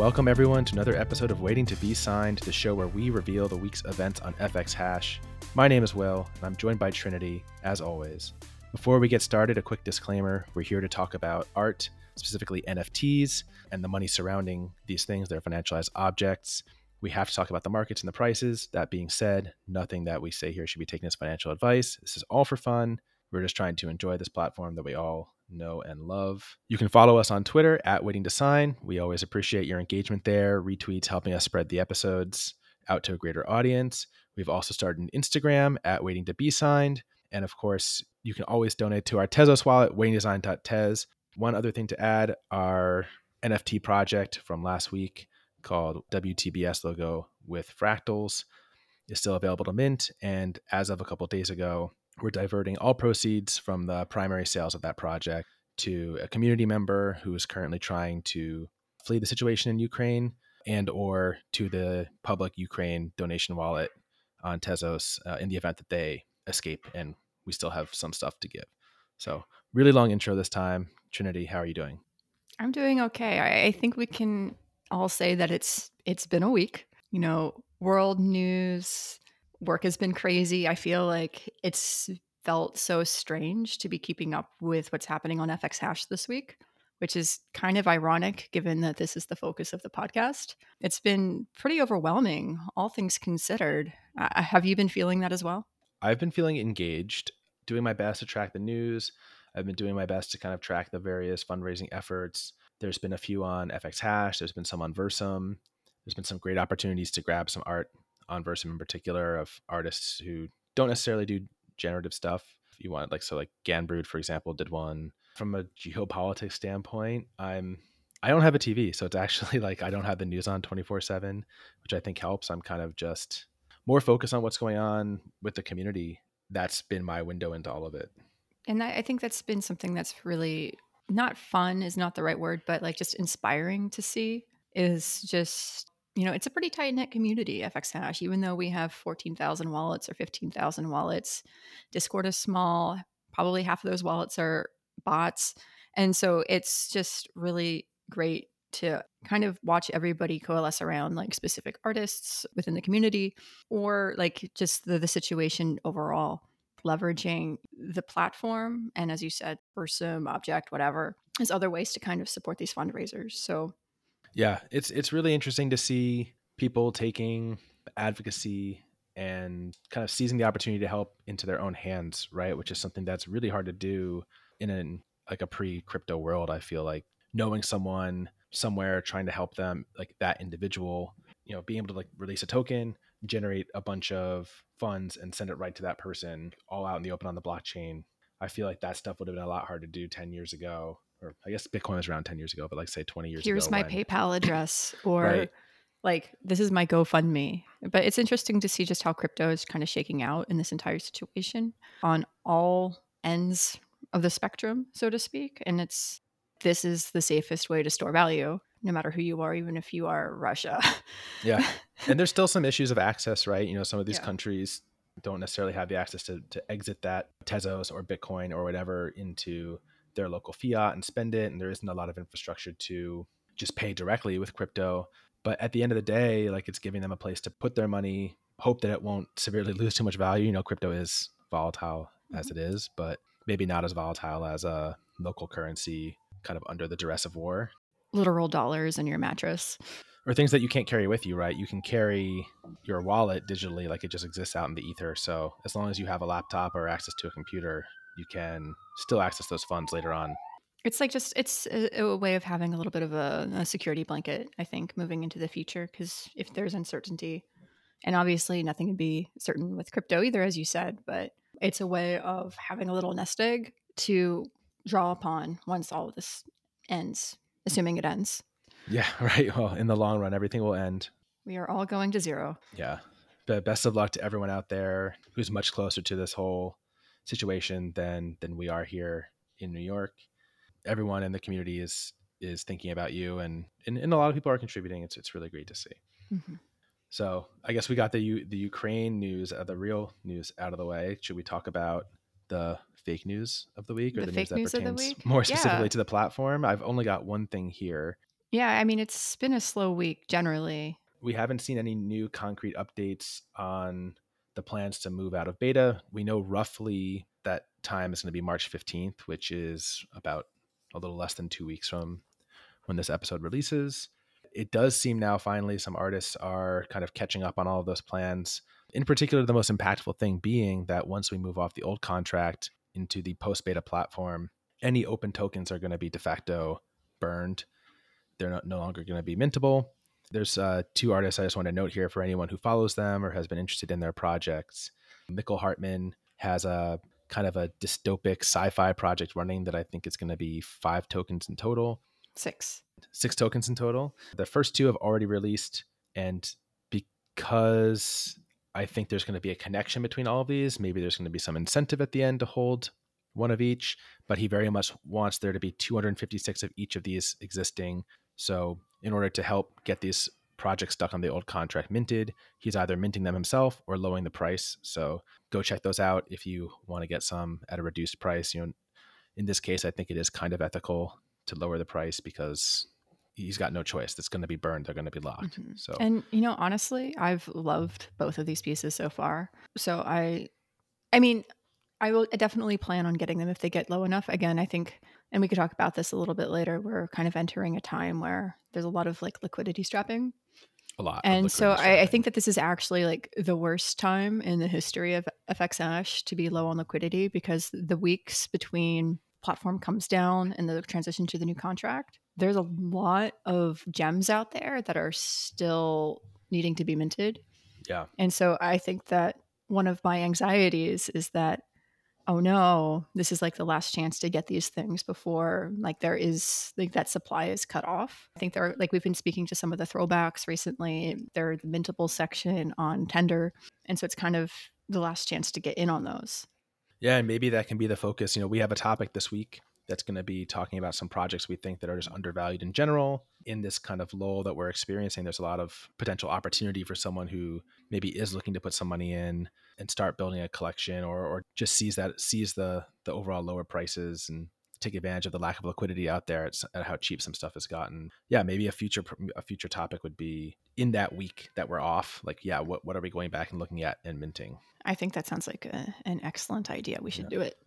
Welcome everyone to another episode of Waiting to Be Signed, the show where we reveal the week's events on FX Hash. My name is Will, and I'm joined by Trinity, as always. Before we get started, a quick disclaimer we're here to talk about art, specifically NFTs, and the money surrounding these things. They're financialized objects. We have to talk about the markets and the prices. That being said, nothing that we say here should be taken as financial advice. This is all for fun. We're just trying to enjoy this platform that we all know and love. You can follow us on Twitter at Waiting to Sign. We always appreciate your engagement there, retweets helping us spread the episodes out to a greater audience. We've also started an Instagram at Waiting to Be Signed. And of course, you can always donate to our Tezos wallet, waitingtosign.tez. One other thing to add our NFT project from last week called WTBS logo with fractals is still available to mint. And as of a couple of days ago, we're diverting all proceeds from the primary sales of that project to a community member who is currently trying to flee the situation in Ukraine and or to the public Ukraine donation wallet on Tezos uh, in the event that they escape and we still have some stuff to give. So, really long intro this time. Trinity, how are you doing? I'm doing okay. I, I think we can all say that it's it's been a week. You know, world news, work has been crazy. I feel like it's felt so strange to be keeping up with what's happening on FX Hash this week, which is kind of ironic given that this is the focus of the podcast. It's been pretty overwhelming, all things considered. Have you been feeling that as well? I've been feeling engaged, doing my best to track the news. I've been doing my best to kind of track the various fundraising efforts. There's been a few on FX Hash, there's been some on Versum. There's been some great opportunities to grab some art on Versum in particular of artists who don't necessarily do generative stuff. If you want, like so, like Ganbrood, for example, did one. From a geopolitics standpoint, I'm I don't have a TV, so it's actually like I don't have the news on 24 seven, which I think helps. I'm kind of just more focused on what's going on with the community. That's been my window into all of it. And I think that's been something that's really not fun is not the right word, but like just inspiring to see is just you know, it's a pretty tight knit community, FX Hash, even though we have 14,000 wallets or 15,000 wallets. Discord is small. Probably half of those wallets are bots. And so it's just really great to kind of watch everybody coalesce around like specific artists within the community or like just the, the situation overall leveraging the platform and as you said Versum object whatever as other ways to kind of support these fundraisers so yeah, it's it's really interesting to see people taking advocacy and kind of seizing the opportunity to help into their own hands, right? Which is something that's really hard to do in an like a pre-crypto world. I feel like knowing someone somewhere trying to help them, like that individual, you know, being able to like release a token, generate a bunch of funds and send it right to that person all out in the open on the blockchain. I feel like that stuff would have been a lot hard to do 10 years ago or I guess Bitcoin was around 10 years ago, but like say 20 years Here's ago. Here's my when, PayPal address or right. like this is my GoFundMe. But it's interesting to see just how crypto is kind of shaking out in this entire situation on all ends of the spectrum, so to speak. And it's this is the safest way to store value, no matter who you are, even if you are Russia. yeah. And there's still some issues of access, right? You know, some of these yeah. countries don't necessarily have the access to, to exit that Tezos or Bitcoin or whatever into their local fiat and spend it. And there isn't a lot of infrastructure to just pay directly with crypto. But at the end of the day, like it's giving them a place to put their money, hope that it won't severely lose too much value. You know, crypto is volatile mm-hmm. as it is, but maybe not as volatile as a local currency kind of under the duress of war. Literal dollars in your mattress. Or things that you can't carry with you, right? You can carry your wallet digitally, like it just exists out in the ether. So as long as you have a laptop or access to a computer, you can still access those funds later on. It's like just it's a, a way of having a little bit of a, a security blanket, I think, moving into the future. Because if there's uncertainty, and obviously nothing can be certain with crypto either, as you said, but it's a way of having a little nest egg to draw upon once all of this ends, assuming it ends. Yeah, right. Well, in the long run, everything will end. We are all going to zero. Yeah. But best of luck to everyone out there who's much closer to this whole situation than than we are here in New York. Everyone in the community is is thinking about you, and and, and a lot of people are contributing. It's it's really great to see. Mm-hmm. So I guess we got the the Ukraine news, uh, the real news out of the way. Should we talk about the fake news of the week or the, the news that news pertains more specifically yeah. to the platform? I've only got one thing here. Yeah, I mean, it's been a slow week generally. We haven't seen any new concrete updates on the plans to move out of beta. We know roughly that time is going to be March 15th, which is about a little less than two weeks from when this episode releases. It does seem now finally some artists are kind of catching up on all of those plans. In particular, the most impactful thing being that once we move off the old contract into the post beta platform, any open tokens are going to be de facto burned. They're not, no longer going to be mintable. There's uh, two artists I just want to note here for anyone who follows them or has been interested in their projects. Mikkel Hartman has a kind of a dystopic sci-fi project running that I think is going to be five tokens in total. Six. Six tokens in total. The first two have already released, and because I think there's going to be a connection between all of these, maybe there's going to be some incentive at the end to hold one of each, but he very much wants there to be 256 of each of these existing. So, in order to help get these projects stuck on the old contract minted, he's either minting them himself or lowering the price. So, go check those out if you want to get some at a reduced price. You know, in this case, I think it is kind of ethical to lower the price because he's got no choice. That's going to be burned. They're going to be locked. Mm-hmm. So, and you know, honestly, I've loved both of these pieces so far. So I, I mean, I will definitely plan on getting them if they get low enough. Again, I think, and we could talk about this a little bit later. We're kind of entering a time where there's a lot of like liquidity strapping. A lot. And so I, I, think that this is actually like the worst time in the history of FX Hash to be low on liquidity because the weeks between platform comes down and the transition to the new contract, there's a lot of gems out there that are still needing to be minted. Yeah. And so I think that one of my anxieties is that oh no, this is like the last chance to get these things before like there is like that supply is cut off. I think there are like we've been speaking to some of the throwbacks recently. They're the mintable section on tender. And so it's kind of the last chance to get in on those. Yeah, and maybe that can be the focus. You know, we have a topic this week that's going to be talking about some projects we think that are just undervalued in general. In this kind of lull that we're experiencing, there's a lot of potential opportunity for someone who maybe is looking to put some money in and start building a collection or, or just sees that sees the the overall lower prices and take advantage of the lack of liquidity out there at, at how cheap some stuff has gotten. Yeah, maybe a future a future topic would be in that week that we're off. Like, yeah, what what are we going back and looking at and minting? I think that sounds like a, an excellent idea. We should yeah. do it.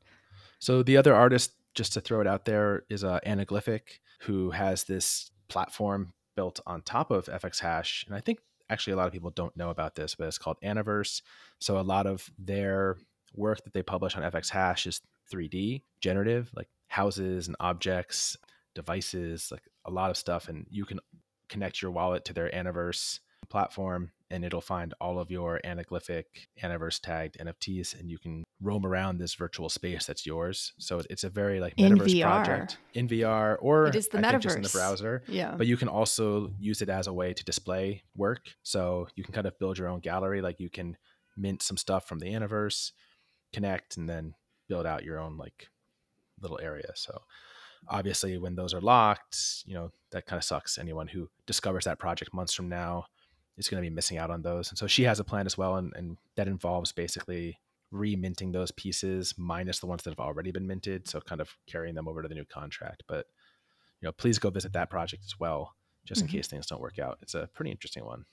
So the other artist, just to throw it out there, is uh, Anaglyphic, who has this platform built on top of FX Hash, and I think actually a lot of people don't know about this, but it's called Anaverse. So a lot of their work that they publish on FX Hash is 3D generative, like houses and objects, devices, like a lot of stuff, and you can connect your wallet to their Anaverse platform and it'll find all of your anaglyphic anaverse tagged nfts and you can roam around this virtual space that's yours. So it's a very like metaverse in project in vr or it is the metaverse just in the browser yeah. but you can also use it as a way to display work. So you can kind of build your own gallery like you can mint some stuff from the anaverse connect and then build out your own like little area. So obviously when those are locked you know that kind of sucks. Anyone who discovers that project months from now is going to be missing out on those. And so she has a plan as well, and, and that involves basically reminting those pieces minus the ones that have already been minted. So kind of carrying them over to the new contract. But you know, please go visit that project as well, just in mm-hmm. case things don't work out. It's a pretty interesting one.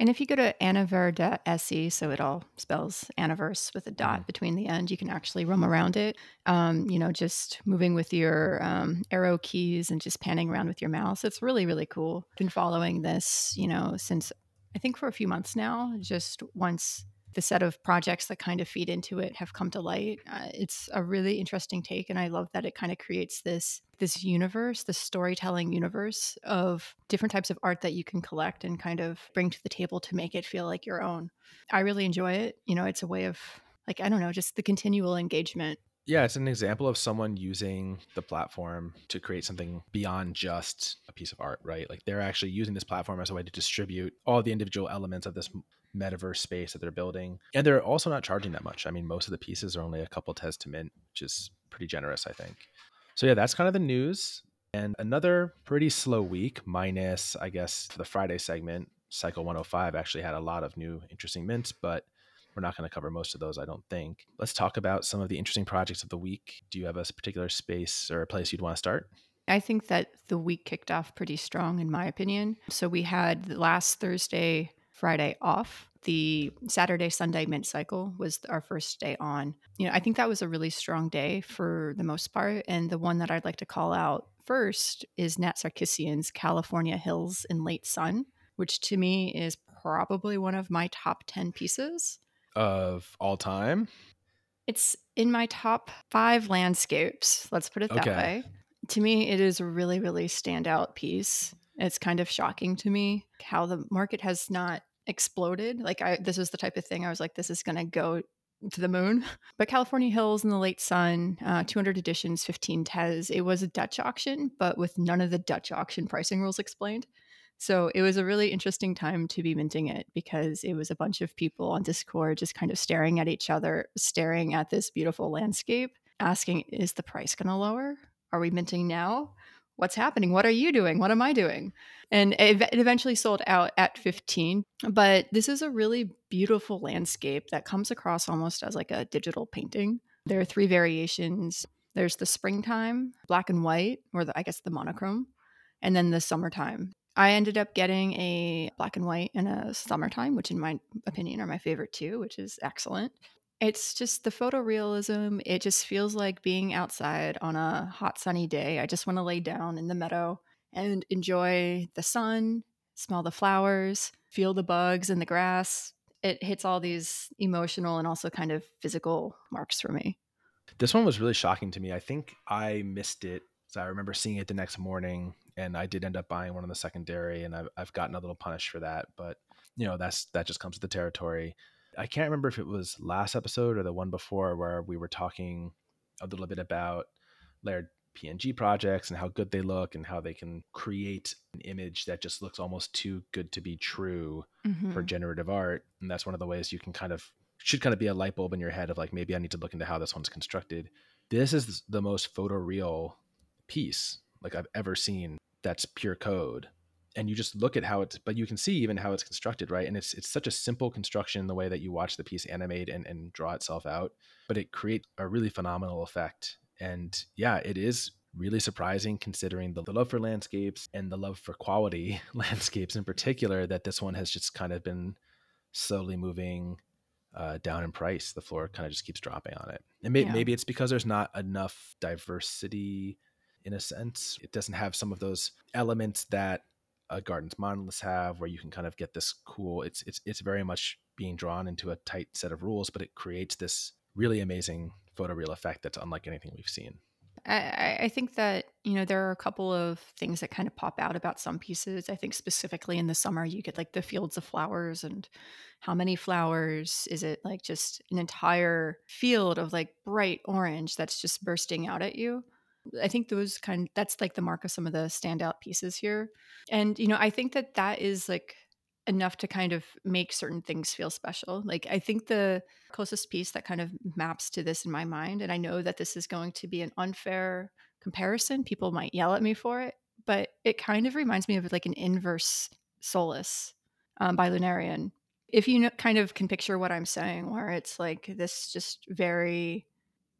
And if you go to anaver.se, so it all spells anaverse with a dot mm. between the end, you can actually roam around it. Um, you know, just moving with your um, arrow keys and just panning around with your mouse. It's really, really cool. Been following this, you know, since I think for a few months now. Just once the set of projects that kind of feed into it have come to light. Uh, it's a really interesting take, and I love that it kind of creates this this universe, this storytelling universe of different types of art that you can collect and kind of bring to the table to make it feel like your own. I really enjoy it. You know, it's a way of like I don't know, just the continual engagement yeah, it's an example of someone using the platform to create something beyond just a piece of art, right? Like they're actually using this platform as a way to distribute all the individual elements of this metaverse space that they're building. And they're also not charging that much. I mean, most of the pieces are only a couple tez to mint, which is pretty generous, I think. So yeah, that's kind of the news. And another pretty slow week, minus, I guess, the Friday segment. Cycle 105 actually had a lot of new interesting mints, but we're not going to cover most of those, I don't think. Let's talk about some of the interesting projects of the week. Do you have a particular space or a place you'd want to start? I think that the week kicked off pretty strong, in my opinion. So we had last Thursday, Friday off. The Saturday, Sunday mint cycle was our first day on. You know, I think that was a really strong day for the most part. And the one that I'd like to call out first is Nat Sarkissian's California Hills in Late Sun, which to me is probably one of my top 10 pieces of all time. It's in my top five landscapes. Let's put it that Okay. way. To me, it is a really, really standout piece. It's kind of shocking to me how the market has not exploded. Like I, this was the type of thing I was like, this is going to go to the moon. But California Hills in the late sun, uh, 200 editions, 15 tez. It was a Dutch auction, but with none of the Dutch auction pricing rules explained. So it was a really interesting time to be minting it because it was a bunch of people on Discord just kind of staring at each other, staring at this beautiful landscape, asking, is the price going to lower? Are we minting now? What's happening? What are you doing? What am I doing? And it eventually sold out at 15. But this is a really beautiful landscape that comes across almost as like a digital painting. There are three variations. There's the springtime, black and white, or the, I guess the monochrome, and then the summertime. I ended up getting a black and white and a summertime, which in my opinion are my favorite too, which is excellent. It's just the photorealism. It just feels like being outside on a hot sunny day. I just want to lay down in the meadow and enjoy the sun, smell the flowers, feel the bugs in the grass. It hits all these emotional and also kind of physical marks for me. This one was really shocking to me. I think I missed it. So I remember seeing it the next morning, and I did end up buying one on the secondary, and I've, I've gotten a little punished for that. But you know, that's that just comes with the territory. I can't remember if it was last episode or the one before where we were talking a little bit about layered PNG projects and how good they look and how they can create an image that just looks almost too good to be true for Mhm. generative art. And that's one of the ways you can kind of should kind of be a light bulb in your head of like maybe I need to look into how this one's constructed. This is the most photoreal piece like I've ever seen that's pure code. And you just look at how it's but you can see even how it's constructed, right? And it's it's such a simple construction the way that you watch the piece animate and, and draw itself out, but it creates a really phenomenal effect. And yeah, it is really surprising considering the, the love for landscapes and the love for quality landscapes in particular that this one has just kind of been slowly moving uh, down in price. The floor kind of just keeps dropping on it. And may- Yeah. maybe it's because there's not enough diversity in a sense. It doesn't have some of those elements that uh, Gardens monoliths have, where you can kind of get this cool. It's it's it's very much being drawn into a tight set of rules, but it creates this really amazing photoreal effect that's unlike anything we've seen. I- I think that you know there are a couple of things that kind of pop out about some pieces. I think specifically in the summer you get like the fields of flowers and how many flowers is it like just an entire field of like bright orange that's just bursting out at you. I think those kind that's like the mark of some of the standout pieces here. And you know I think that that is like enough to kind of make certain things feel special. Like I think the closest piece that kind of maps to this in my mind and i know that this is going to be an unfair comparison people might yell at me for it but it kind of reminds me of like an inverse solace um, by lunarian if you know, kind of can picture what i'm saying where it's like this just very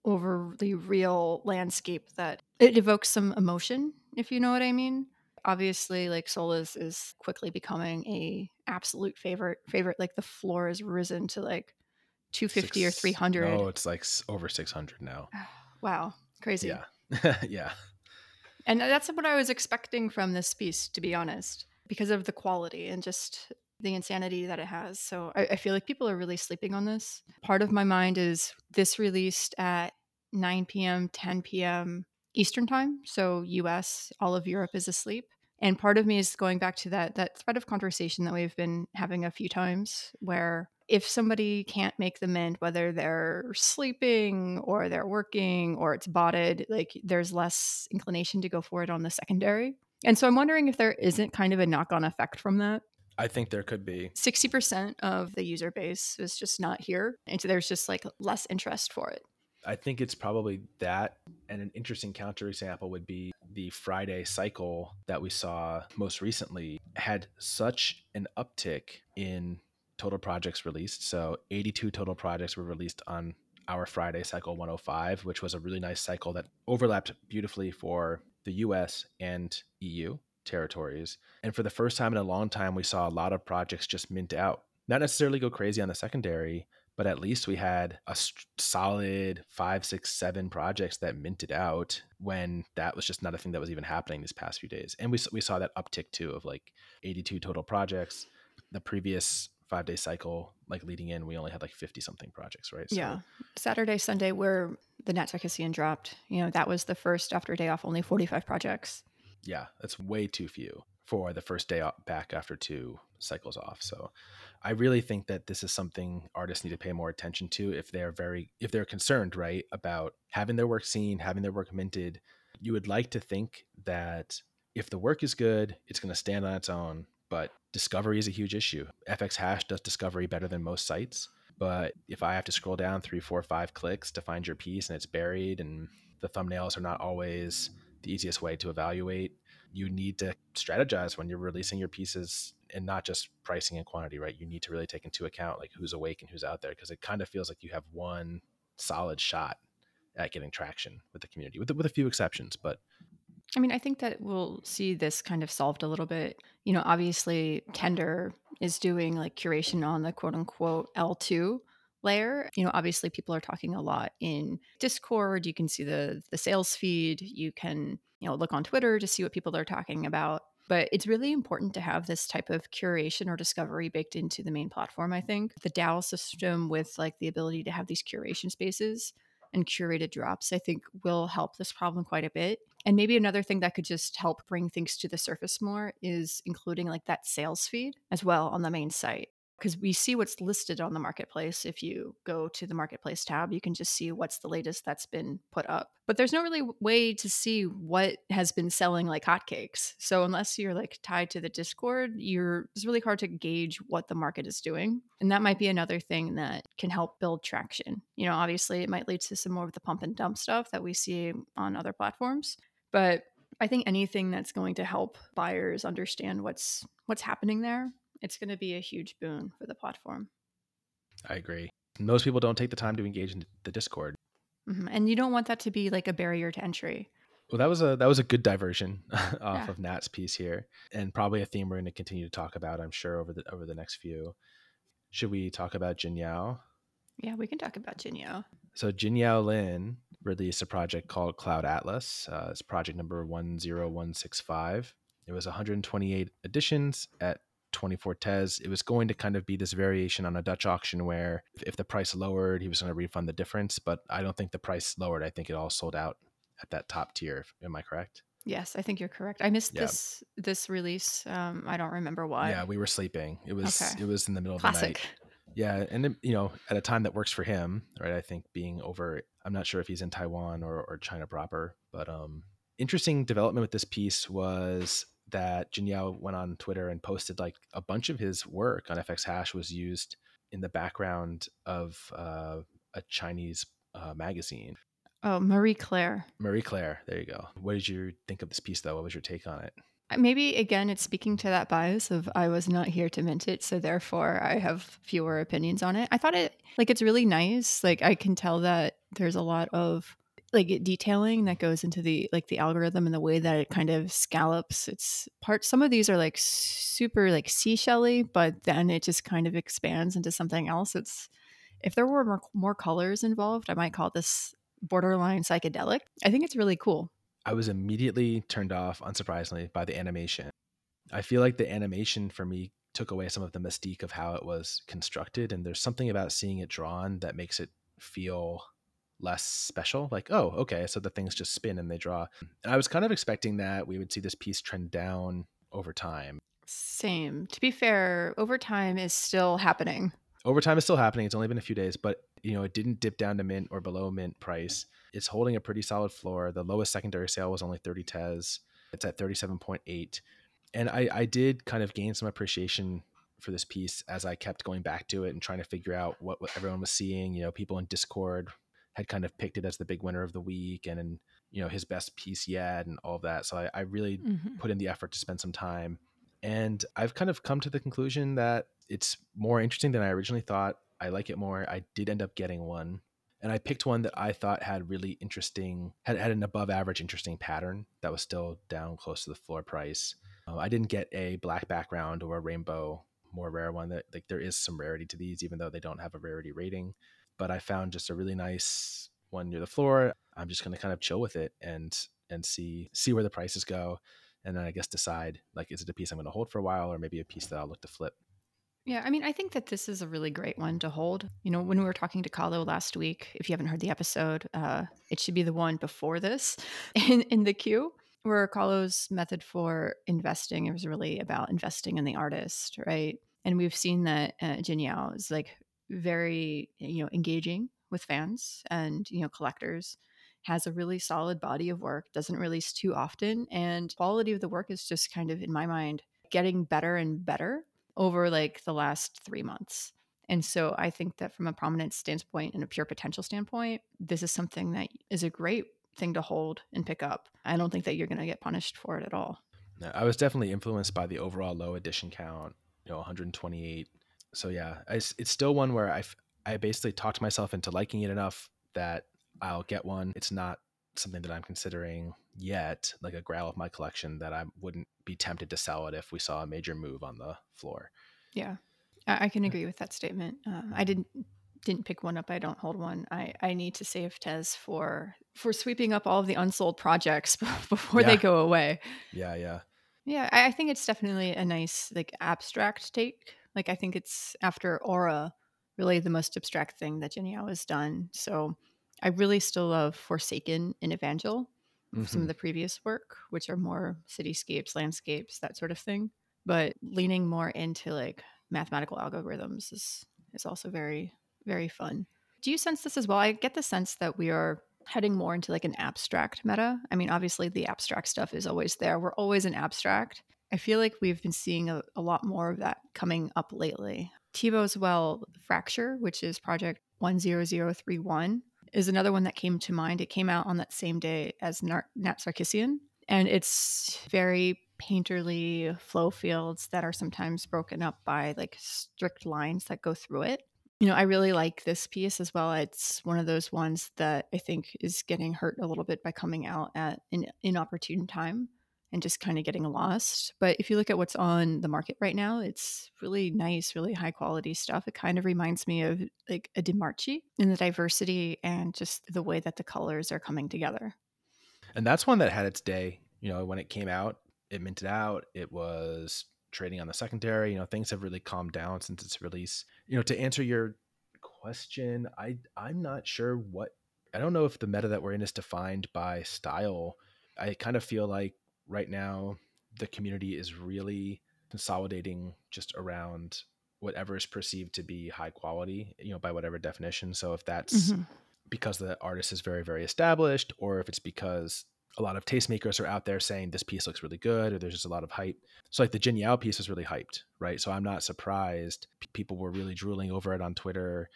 overly real landscape that it evokes some emotion if you know what i mean obviously like Solace is quickly becoming a absolute favorite favorite like the floor has risen to like 250 or Six- 300 No, it's like over 600 now. wow crazy Yeah. yeah. and that's what i was expecting from this piece to be honest because of the quality and just the insanity that it has so I, I feel like people are really sleeping on this. Part of my mind is this released at 9 p.m 10 p.m eastern time so us all of europe is asleep. And part of me is going back to that that thread of conversation that we've been having a few times where if somebody can't make the mint whether they're sleeping or they're working or it's botted like there's less inclination to go for it on the secondary. And so i'm wondering if there isn't kind of a knock-on effect from that I think there could be. 60% of the user base is just not here and so there's just like less interest for it I think it's probably that. And an interesting counterexample would be the Friday cycle that we saw most recently had such an uptick in total projects released. So 82 total projects were released on our Friday cycle 105, which was a really nice cycle that overlapped beautifully for the US and EU territories. And for the first time in a long time, we saw a lot of projects just mint out. Not necessarily go crazy on the secondary, but at least we had a solid five, six, seven projects that minted out when that was just not a thing that was even happening these past few days. And we, we saw that uptick too of like 82 total projects. The previous five day cycle, like leading in, we only had like 50 something projects, right? So, yeah. Saturday, Sunday, where the Nat Sarkissian dropped, you know, that was the first after day off, only 45 projects. Yeah, that's way too few for the first day back after two cycles off. So I really think that this is something artists need to pay more attention to if they're very if they're concerned, right, about having their work seen, having their work minted. You would like to think that if the work is good, it's going to stand on its own, but discovery is a huge issue. FX Hash does discovery better than most sites, but if I have to scroll down three, four, five clicks to find your piece and it's buried and the thumbnails are not always the easiest way to evaluate you need to strategize when you're releasing your pieces and not just pricing and quantity, right? You need to really take into account like who's awake and who's out there because it kind of feels like you have one solid shot at getting traction with the community, with with a few exceptions. But I mean, I think that we'll see this kind of solved a little bit. You know, obviously, Kender is doing like curation on the quote unquote L2 layer. You know, obviously people are talking a lot in Discord. You can see the the sales feed. You can, you know, look on Twitter to see what people are talking about. But it's really important to have this type of curation or discovery baked into the main platform, I think. The DAO system with like the ability to have these curation spaces and curated drops, I think will help this problem quite a bit. And maybe another thing that could just help bring things to the surface more is including like that sales feed as well on the main site because we see what's listed on the marketplace. If you go to the marketplace tab, you can just see what's the latest that's been put up. But there's no really way to see what has been selling like hotcakes. So unless you're like tied to the Discord, you're it's really hard to gauge what the market is doing. And that might be another thing that can help build traction. You know, obviously it might lead to some more of the pump and dump stuff that we see on other platforms. But I think anything that's going to help buyers understand what's what's happening there it's going to be a huge boon for the platform. I agree. Most people don't take the time to engage in the Discord, mm-hmm. and you don't want that to be like a barrier to entry. Well, that was a that was a good diversion off yeah. of Nat's piece here, and probably a theme we're going to continue to talk about. I'm sure over the over the next few. Should we talk about Jinyao? Yeah, we can talk about Jinyao. So Jinyao Lin released a project called Cloud Atlas. Uh, it's project number one zero one six five. It was 128 editions at 24 tez it was going to kind of be this variation on a dutch auction where if the price lowered he was going to refund the difference but i don't think the price lowered i think it all sold out at that top tier am i correct yes i think you're correct i missed yeah. this this release um i don't remember why yeah we were sleeping it was okay. it was in the middle Classic. of the night yeah and you know at a time that works for him right i think being over i'm not sure if he's in taiwan or, or china proper but um interesting development with this piece was that Jinyao went on Twitter and posted like a bunch of his work on FX Hash was used in the background of uh, a Chinese uh, magazine. Oh, Marie Claire. Marie Claire. There you go. What did you think of this piece, though? What was your take on it? Uh, maybe again, it's speaking to that bias of I was not here to mint it, so therefore I have fewer opinions on it. I thought it like it's really nice. Like I can tell that there's a lot of like detailing that goes into the like the algorithm and the way that it kind of scallops its parts. Some of these are like super like seashelly but then it just kind of expands into something else. It's if there were more, more colors involved i might call this borderline psychedelic. I think it's really cool. I was immediately turned off unsurprisingly by the animation. I feel like the animation for me took away some of the mystique of how it was constructed and there's something about seeing it drawn that makes it feel less special. Like, oh, okay, so the things just spin and they draw. And I was kind of expecting that we would see this piece trend down over time. Same. To be fair, overtime is still happening. Overtime is still happening. It's only been a few days, but you know, it didn't dip down to mint or below mint price. It's holding a pretty solid floor. The lowest secondary sale was only 30 tez. It's at 37.8. And I, I did kind of gain some appreciation for this piece as I kept going back to it and trying to figure out what, what everyone was seeing. You know, people in Discord had kind of picked it as the big winner of the week and, and you know his best piece yet and all of that. So I, I really mm-hmm. put in the effort to spend some time, and I've kind of come to the conclusion that it's more interesting than I originally thought. I like it more. I did end up getting one. and I picked one that I thought had really interesting, had, had an above average interesting pattern that was still down close to the floor price. Uh, I didn't get a black background or a rainbow, more rare one. That like there is some rarity to these, even though they don't have a rarity rating. But I found just a really nice one near the floor. I'm just going to kind of chill with it and and see see where the prices go, and then I guess decide like is it a piece I'm going to hold for a while or maybe a piece that I'll look to flip. Yeah, I mean, I think that this is a really great one to hold. You know, when we were talking to Kahlo last week, if you haven't heard the episode, uh, it should be the one before this in, in the queue, where Kahlo's method for investing it was really about investing in the artist, right? And we've seen that uh, Jinyao is like very, eh, you know, engaging with fans and, you know, collectors has a really solid body of work, doesn't release too often, and quality of the work is just kind of, in my mind, getting better and better over like the last three months. And so I think that from a prominence standpoint and a pure potential standpoint, this is something that is a great thing to hold and pick up. I don't think that you're going to get punished for it at all. I was definitely influenced by the overall low edition count, you know, 128. So yeah, it's, it's still one where I I basically talked myself into liking it enough that I'll get one. It's not something that I'm considering yet, like a grail of my collection, that I wouldn't be tempted to sell it if we saw a major move on the floor. Yeah, I, I can agree with that statement. Um, I didn't didn't pick one up. I don't hold one. I, I need to save Tez for for sweeping up all of the unsold projects before Yeah. they go away. Yeah, yeah. Yeah, I, I think it's definitely a nice like abstract take. Like I think it's after Aura, really the most abstract thing that Yao has done. So I really still love Forsaken and Evangel, some Mhm. of the previous work, which are more cityscapes, landscapes, that sort of thing. But leaning more into like mathematical algorithms is is also very very fun. Do you sense this as well? I get the sense that we are heading more into like an abstract meta. I mean, obviously the abstract stuff is always there. We're always in abstract. I feel like we've been seeing a, a lot more of that coming up lately. teaboswell, Fracture, which is project 10031, is another one that came to mind. It came out on that same day as Nat Sarkissian, and it's very painterly flow fields that are sometimes broken up by like strict lines that go through it. You know, I really like this piece as well. It's one of those ones that I think is getting hurt a little bit by coming out at an inopportune time and just kind of getting lost. But if you look at what's on the market right now, it's really nice, really high quality stuff. It kind of reminds me of like a Demarchi in the diversity and just the way that the colors are coming together. And that's one that had its day. You know, when it came out, it minted out. It was trading on the secondary. You know, things have really calmed down since its release. You know, to answer your question, I I'm not sure what I don't know if the meta that we're in is defined by style. I kind of feel like right now the community is really consolidating just around whatever is perceived to be high quality, you know, by whatever definition. So if that's Mhm. because the artist is very, very established, or if it's because a lot of tastemakers are out there saying this piece looks really good, or there's just a lot of hype. So like the Jinyao piece was really hyped, right? So I'm not surprised people were really drooling over it on Twitter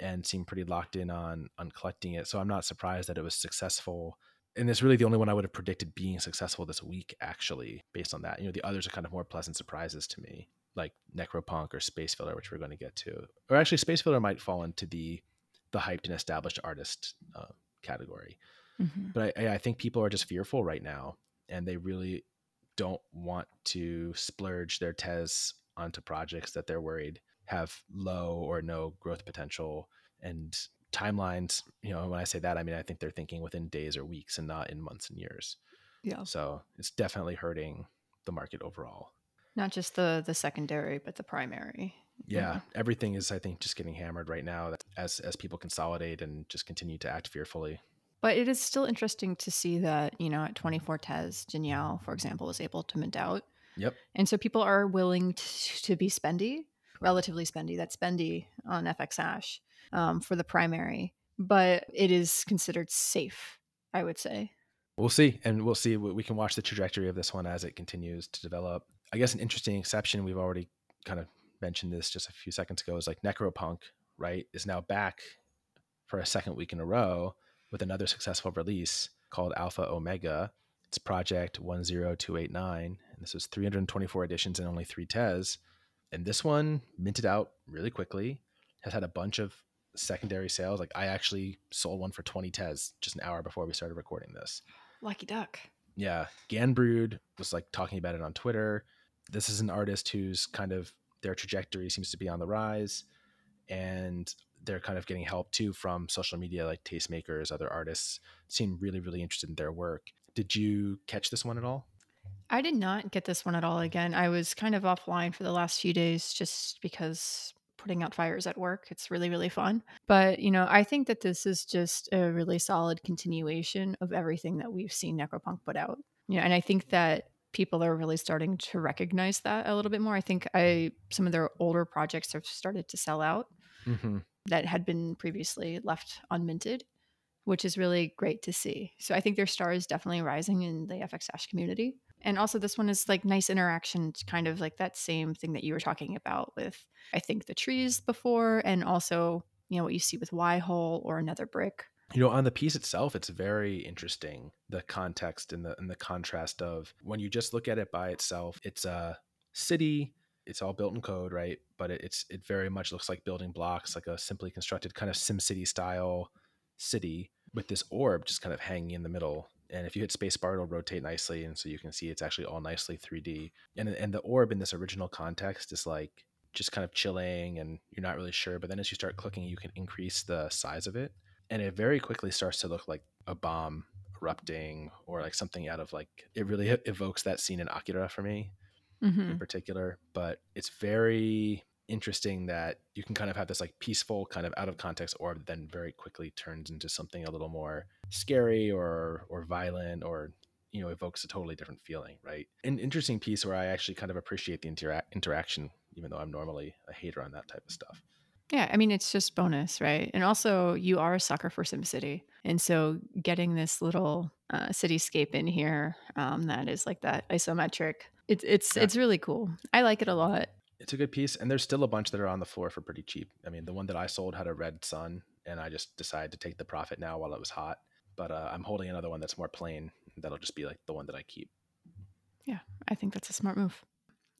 and seemed pretty locked in on on collecting it. So I'm not surprised that it was successful. And it's really the only one I would have predicted being successful this week, actually, based on that. You know, the others are kind of more pleasant surprises to me, like Nekropunk or Space Filler, which we're going to get to. Or actually, Space Filler might fall into the the hyped and established artist uh, category. Mhm. But I, I think people are just fearful right now, and they really don't want to splurge their tez onto projects that they're worried have low or no growth potential and timelines. You know, when I say that, I mean I think they're thinking within days or weeks and not in months and years. Yeah. So it's definitely hurting the market overall. Not just the the secondary, but the primary. Yeah, Yeah. everything is I think just getting hammered right now as as people consolidate and just continue to act fearfully. But it is still interesting to see that, you know, at 24 Tez, Jin for example, was able to mint out. Yep. And so people are willing to, to be spendy, relatively spendy, that's spendy on FX Hash um, for the primary. But it is considered safe, I would say. We'll see, and we'll see. We can watch the trajectory of this one as it continues to develop. I guess an interesting exception we've already kind of mentioned this just a few seconds ago is like Nekropunk, right? Is now back for a second week in a row with another successful release called Alpha Omega. It's Project 10289, and this was 324 editions and only three tez. And this one minted out really quickly, has had a bunch of secondary sales. Like I actually sold one for 20 tez just an hour before we started recording this. Lucky duck. Yeah. Ganbrood was like talking about it on Twitter. This is an artist who's kind of their trajectory seems to be on the rise. And they're kind of getting help too from social media like tastemakers, other artists seem really, really interested in their work. Did you catch this one at all? I did not get this one at all again. I was kind of offline for the last few days just because putting out fires at work. It's really, really fun. But, you know, I think that this is just a really solid continuation of everything that we've seen Nekropunk put out. You know, and I think that people are really starting to recognize that a little bit more. I think I some of their older projects have started to sell out Mm-hmm. that had been previously left unminted, which is really great to see. So I think their star is definitely rising in the FX Hash community. And also, this one is like nice interaction, kind of like that same thing that you were talking about with, I think, the trees before, and also, you know, what you see with Y hole or another brick. You know, on the piece itself, it's very interesting the context and the and the contrast of when you just look at it by itself. It's a city. It's all built in code, right? But it, it's it very much looks like building blocks, like a simply constructed kind of SimCity style city with this orb just kind of hanging in the middle. And if you hit spacebar, it'll rotate nicely, and so you can see it's actually all nicely 3D. And and the orb in this original context is like just kind of chilling, and you're not really sure. But then as you start clicking, you can increase the size of it, and it very quickly starts to look like a bomb erupting or like something out of like it really evokes that scene in Akira for me hmm in particular. But it's very interesting that you can kind of have this like peaceful kind of out of context orb that then very quickly turns into something a little more scary or or violent or you know evokes a totally different feeling right an interesting piece where i actually kind of appreciate the intera- interaction even though i'm normally a hater on that type of stuff Yeah, I mean, it's just bonus, right? And also, you are a sucker for SimCity. And so, getting this little uh, cityscape in here um, that is like that isometric, it's it's Yeah. it's really cool. I like it a lot. It's a good piece and there's still a bunch that are on the floor for pretty cheap i mean the one that i sold had a red sun and i just decided to take the profit now while it was hot but uh, i'm holding another one that's more plain that'll just be like the one that i keep Yeah, I think that's a smart move.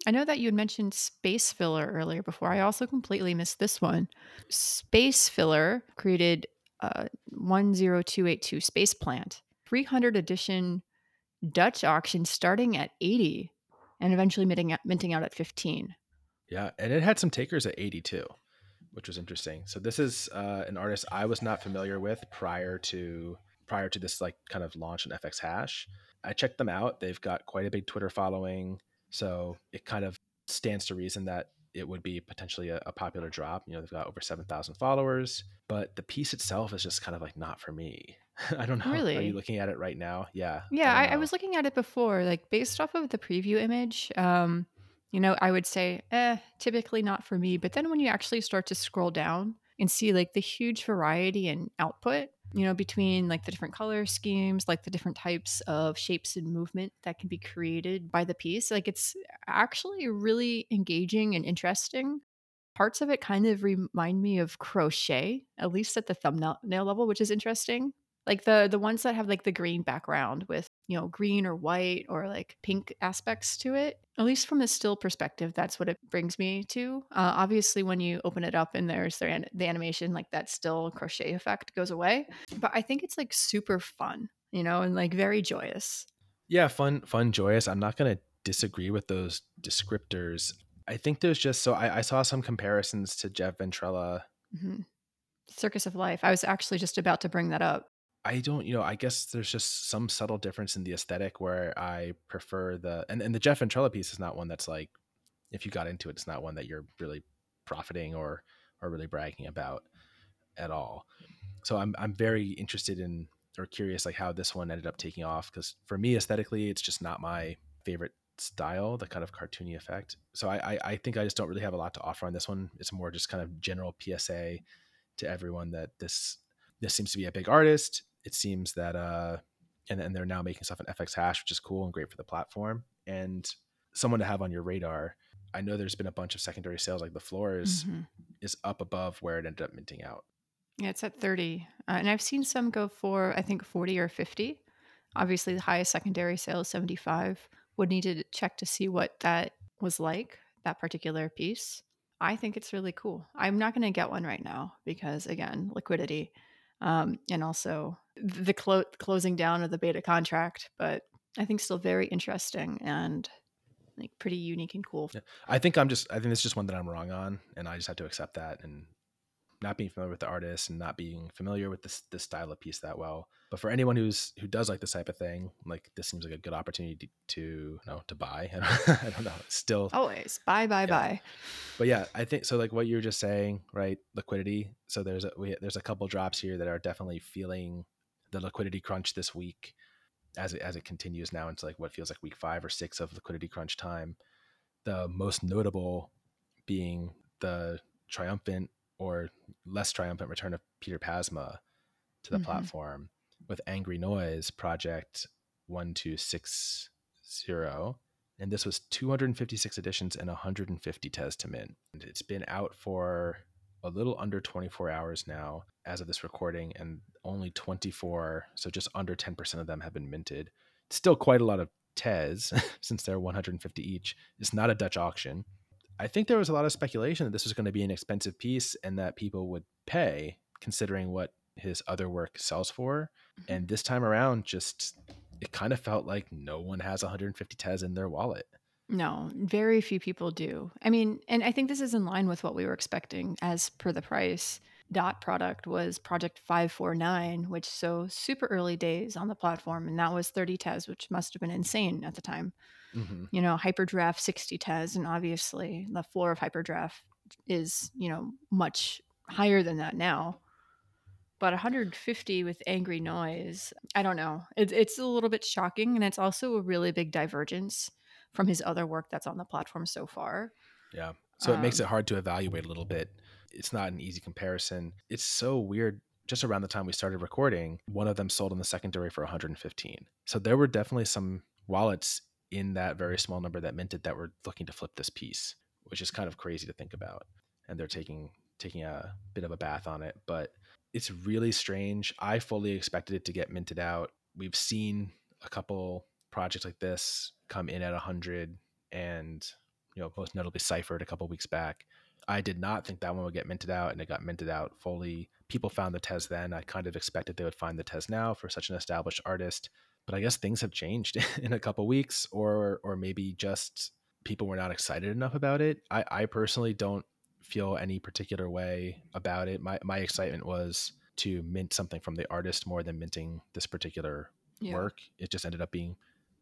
I know that you had mentioned Space Filler earlier before. I also completely missed this one. Space Filler created uh, 10282 Space Plant, 300 edition Dutch auction starting at 80 and eventually minting out at 15. Yeah, and it had some takers at 82, which was interesting. So this is uh, an artist I was not familiar with prior to prior to this like kind of launch in FX Hash. I checked them out. They've got quite a big Twitter following, so it kind of stands to reason that it would be potentially a, a popular drop. You know, they've got over 7,000 followers, but the piece itself is just kind of like not for me. I don't know. Really? Are you looking at it right now? Yeah. Yeah, don't I, I was looking at it before, like based off of the preview image. Um, you know, I would say, eh, typically not for me. But then when you actually start to scroll down and see like the huge variety and output, you know, between like the different color schemes, like the different types of shapes and movement that can be created by the piece, like it's actually really engaging and interesting. Parts of it kind of remind me of crochet, at least at the thumbnail level, which is interesting like the the ones that have like the green background with you know green or white or like pink aspects to it at least from the still perspective that's what it brings me to uh, obviously when you open it up and there's the, an- the animation like that still crochet effect goes away but i think it's like super fun you know and like very joyous Yeah, fun, fun, joyous. I'm not going to disagree with those descriptors. I think there's just so I, I saw some comparisons to Jeff Ventrella. Mhm. circus of life i was actually just about to bring that up I don't, you know, I guess there's just some subtle difference in the aesthetic where I prefer the and, and the Jeff Ventrella piece is not one that's like if you got into it, it's not one that you're really profiting or or really bragging about at all. So I'm I'm very interested in or curious like how this one ended up taking off because for me aesthetically, it's just not my favorite style, the kind of cartoony effect. So I, I I think I just don't really have a lot to offer on this one. It's more just kind of general PSA to everyone that this this seems to be a big artist. It seems that uh and and they're now making stuff in FX Hash, which is cool and great for the platform and someone to have on your radar. I know there's been a bunch of secondary sales, like the floor is Mhm. is up above where it ended up minting out. Yeah, it's at 30. Uh, and I've seen some go for, I think, 40 or 50. Obviously, the highest secondary sale is 75. Would need to check to see what that was like, that particular piece. I think it's really cool. I'm not going to get one right now because, again, liquidity um, and also the clo- closing down of the beta contract. But I think still very interesting and like pretty unique and cool. Yeah. I think I'm just I think it's just one that I'm wrong on, and I just have to accept that and not being familiar with the artist and not being familiar with this this style of piece that well. But for anyone who's who does like this type of thing, like this seems like a good opportunity to, to you know to buy. I don't, I don't know. Still always buy buy Yeah. buy. but yeah, I think so. Like what you were just saying, right? Liquidity. So there's a we, there's a couple drops here that are definitely feeling the liquidity crunch this week, as it as it continues now into like what feels like week five or six of liquidity crunch time. The most notable being the triumphant or less triumphant return of Piter Pasma to the Mhm. platform with Angry Noise Project one two six zero and this was 256 editions and 150 tes to mint. And it's been out for a little under 24 hours now as of this recording, and only 24, so just under 10% of them have been minted. Still quite a lot of tes since they're 150 each. It's not a Dutch auction. I think there was a lot of speculation that this was going to be an expensive piece and that people would pay considering what his other work sells for. Mhm. And this time around, just it kind of felt like no one has 150 tes in their wallet. No, very few people do. I mean, and I think this is in line with what we were expecting as per the price. Dot product was Project 549, which so super early days on the platform, and that was 30 tes, which must have been insane at the time. Hmm You know, Hyperdraft 60 tes, and obviously the floor of Hyperdraft is, you know, much higher than that now. But 150 with Angry Noise, I don't know. It, it's a little bit shocking, and it's also a really big divergence from his other work that's on the platform so far. Yeah. So it makes Um, it hard to evaluate a little bit. It's not an easy comparison. It's so weird. Just around the time we started recording, one of them sold in the secondary for 115. So there were definitely some wallets in that very small number that minted that were looking to flip this piece, which is kind of crazy to think about. And they're taking taking a bit of a bath on it, but it's really strange. I fully expected it to get minted out. We've seen a couple projects like this come in at 100 and you know, most notably Ciphrd a couple weeks back. I did not think that one would get minted out, and it got minted out fully. People found the Tez then. I kind of expected they would find the Tez now for such an established artist, but I guess things have changed in a couple weeks, or or maybe just people were not excited enough about it. I, I personally don't feel any particular way about it. My my excitement was to mint something from the artist more than minting this particular Yeah. work. It just ended up being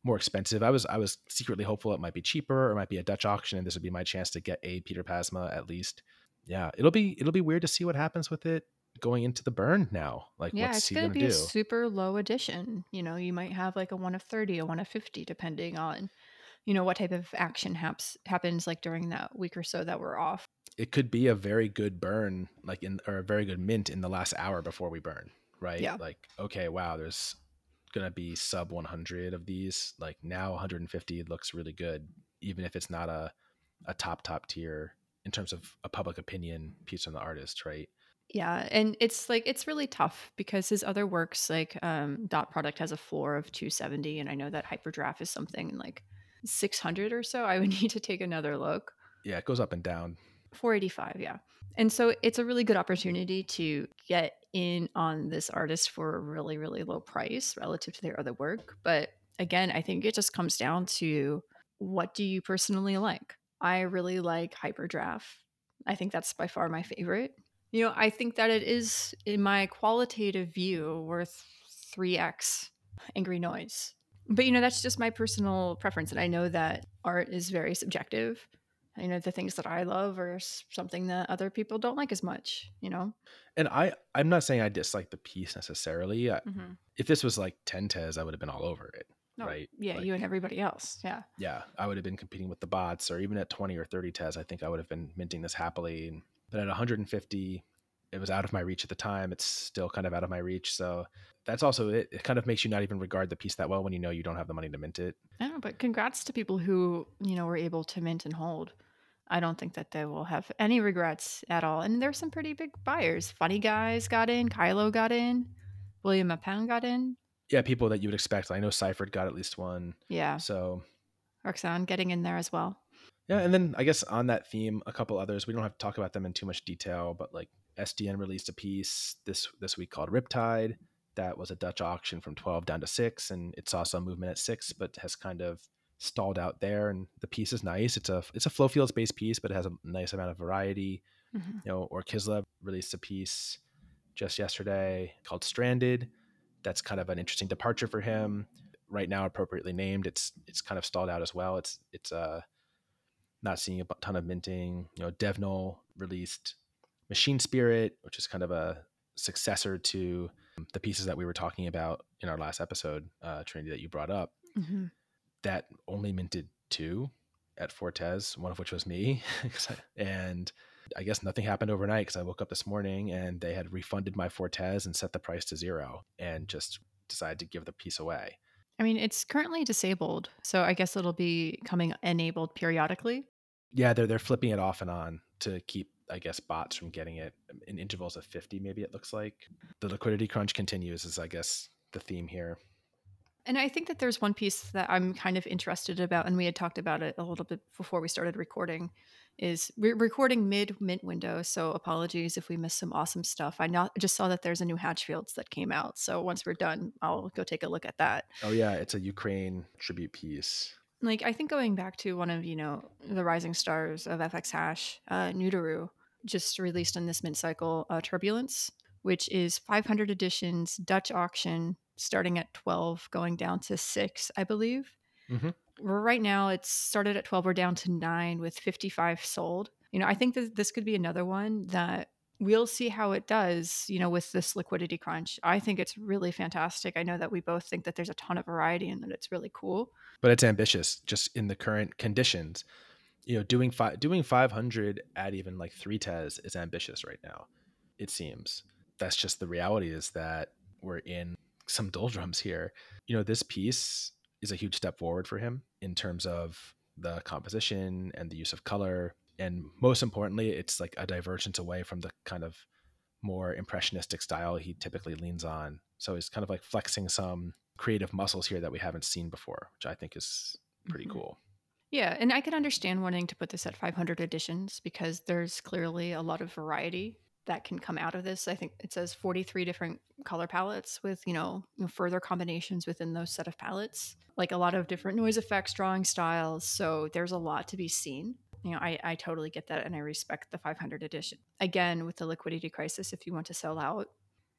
more expensive. I was I was secretly hopeful it might be cheaper or it might be a Dutch auction and this would be my chance to get a Piter Pasma at least. Yeah, it'll be it'll be weird to see what happens with it going into the burn now. Like yeah, what's it's going gonna to be do? a super low edition. You know, you might have like a one of 30, a one of 50, depending on, you know, what type of action haps, happens like during that week or so that we're off. it could be a very good burn, like in or a very good mint in the last hour before we burn, right? Yeah. Like, okay, wow, there's gonna be sub 100 of these. Like now 150 looks really good, even if it's not a a top top tier in terms of a public opinion piece from the artist, right? Yeah, and it's like it's really tough because his other works like um Dot Product has a floor of 270 and I know that Hyperdraft is something like 600 or so. I would need to take another look. Yeah, it goes up and down. 485, yeah. And so it's a really good opportunity to get in on this artist for a really, really low price relative to their other work. But again, I think it just comes down to what do you personally like? I really like Hyperdraft. I think that's by far my favorite. You know, I think that it is, in my qualitative view, worth 3x Angry Noise. But, you know, that's just my personal preference. And I know that art is very subjective. I know the things that I love or something that other people don't like as much, you know? And I I'm not saying I dislike the piece necessarily. I, Mm-hmm. if this was like 10 tes, I would have been all over it. Right, Yeah, like- you and everybody else. Yeah. yeah, I would have been competing with the bots, or even at 20 or 30 tes, I think I would have been minting this happily. And- But at 150, it was out of my reach at the time. It's still kind of out of my reach. So that's also it. It kind of makes you not even regard the piece that well when you know you don't have the money to mint it. I know, but congrats to people who, you know, were able to mint and hold. I don't think that they will have any regrets at all. And there's some pretty big buyers. Funny Guys got in, Kylo got in, William Mapan got in. Yeah, people that you would expect. I know Ciphrd got at least one. Yeah. So Rudxane getting in there as well. Yeah, and then I guess on that theme, a couple others. We don't have to talk about them in too much detail, but like Estienne released a piece this this week called Riptide. That was a Dutch auction from 12 down to six, and it saw some movement at six, but has kind of stalled out there. And the piece is nice. It's a it's a flow fields based piece, but it has a nice amount of variety. Mm-hmm. You know, Orr Kislev released a piece just yesterday called Stranded. That's kind of an interesting departure for him. Right now, appropriately named. It's it's kind of stalled out as well. It's it's uh not seeing a ton of minting. You know, Devnull released Machine Spirit, which is kind of a successor to the pieces that we were talking about in our last episode, uh, Trinity, that you brought up. Mm-hmm. That only minted two at Fortes, one of which was me. and I guess nothing happened overnight because I woke up this morning and they had refunded my Fortes and set the price to zero and just decided to give the piece away. I mean, it's currently disabled, so I guess it'll be coming enabled periodically. Yeah, they're they're flipping it off and on to keep, I guess, bots from getting it in intervals of 50, maybe it looks like. The liquidity crunch continues is I guess the theme here. And I think that there's one piece that I'm kind of interested about, and we had talked about it a little bit before we started recording. Is we're recording mid mint window, so apologies if we missed some awesome stuff. I not, just saw that there's a new Hatchfields that came out, so once we're done, I'll go take a look at that. Oh yeah, it's a Ukraine tribute piece. Like I think going back to one of you know the rising stars of FX Hash, uh, Nudoru, just released in this mint cycle, uh, Turbulence, which is 500 editions Dutch auction starting at 12, going down to six, I believe. Mm-hmm. Right now, it's started at 12, we're down to nine with 55 sold. You know, I think that this could be another one that we'll see how it does, you know, with this liquidity crunch. I think it's really fantastic. I know that we both think that there's a ton of variety and that it's really cool. But it's ambitious just in the current conditions. You know, doing five doing 500 at even like 3 tes is ambitious right now. It seems. That's just the reality is that we're in some doldrums here. You know, this piece is a huge step forward for him in terms of the composition and the use of color. And most importantly, it's like a divergence away from the kind of more impressionistic style he typically leans on. So he's kind of like flexing some creative muscles here that we haven't seen before, which I think is pretty mm-hmm. cool. Yeah, and I can understand wanting to put this at 500 editions because there's clearly a lot of variety that can come out of this. I think it says 43 different color palettes with, you know, further combinations within those set of palettes, like a lot of different noise effects, drawing styles. So there's a lot to be seen. You know, I, I totally get that and I respect the 500 edition. Again, with the liquidity crisis, if you want to sell out,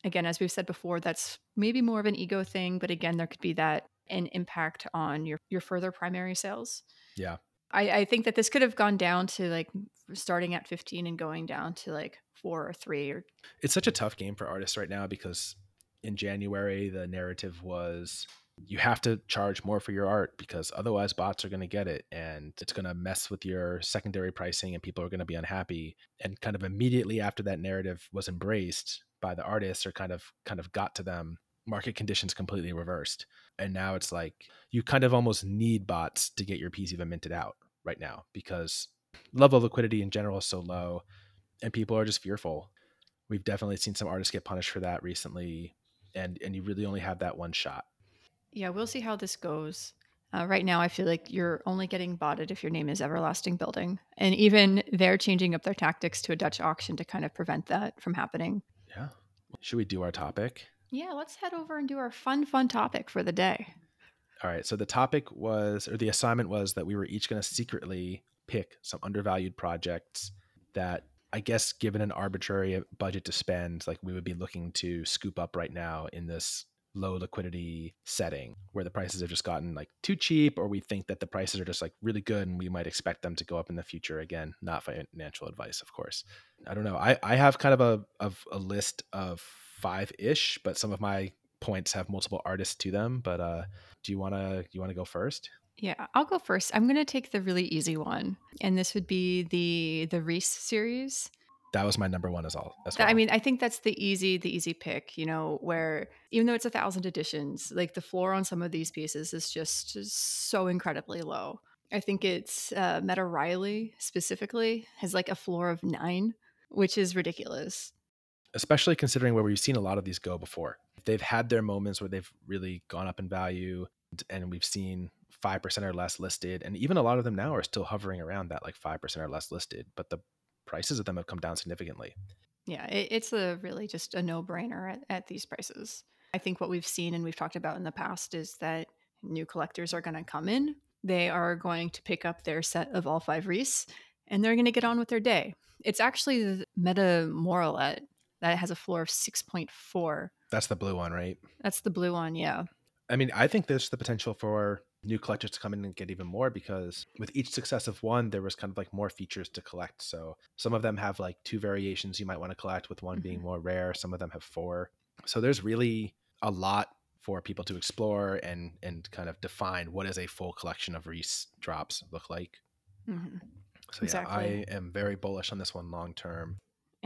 again, as we've said before, that's maybe more of an ego thing, but again, there could be that an impact on your your further primary sales. Yeah. I, I think that this could have gone down to like starting at 15 and going down to like four or three or it's such a tough game for artists right now because in January the narrative was you have to charge more for your art because otherwise bots are going to get it and it's going to mess with your secondary pricing and people are going to be unhappy. And kind of immediately after that narrative was embraced by the artists or kind of kind of got to them market conditions completely reversed and now it's like you kind of almost need bots to get your piece even minted out right now because level of liquidity in general is so low and people are just fearful. We've definitely seen some artists get punished for that recently and and you really only have that one shot. Yeah we'll see how this goes. Uh, right now i feel like you're only getting botted if your name is everlasting building and even they're changing up their tactics to a dutch auction to kind of prevent that from happening. Yeah. Should we do our topic yeah, let's head over and do our fun, fun topic for the day. All right. So the topic was, or the assignment was that we were each going to secretly pick some undervalued projects that I guess, given an arbitrary uh, budget to spend, like we would be looking to scoop up right now in this low liquidity setting where the prices have just gotten like too cheap, or we think that the prices are just like really good and we might expect them to go up in the future. Again, not financial advice, of course. I don't know. I, I have kind of a, of a list of five ish, but some of my points have multiple artists to them. But uh, do you want to you want to go first? Yeah, I'll go first. I'm going to take the really easy one, and this would be the the REAS series. That was my number one as all. As well. I mean, I think that's the easy the easy pick. You know, where even though it's a thousand editions, like the floor on some of these pieces is just so incredibly low. I think it's uh, Meta Riley specifically has like a floor of nine, which is ridiculous especially considering where we've seen a lot of these go before. they've had their moments where they've really gone up in value and we've seen 5% or less listed and even a lot of them now are still hovering around that like 5% or less listed but the prices of them have come down significantly. Yeah it, it's a really just a no-brainer at, at these prices. I think what we've seen and we've talked about in the past is that new collectors are going to come in they are going to pick up their set of all five REAS and they're going to get on with their day. It's actually the Meta Morellet that has a floor of 6.4 that's the blue one right that's the blue one yeah I mean, I think there's the potential for new collectors to come in and get even more because with each successive one, there was kind of like more features to collect. So some of them have like two variations you might want to collect, with one mm-hmm. being more rare. Some of them have four. So there's really a lot for people to explore and and kind of define what is a full collection of REAS drops look like. Mm-hmm. So exactly. yeah, I am very bullish on this one long term.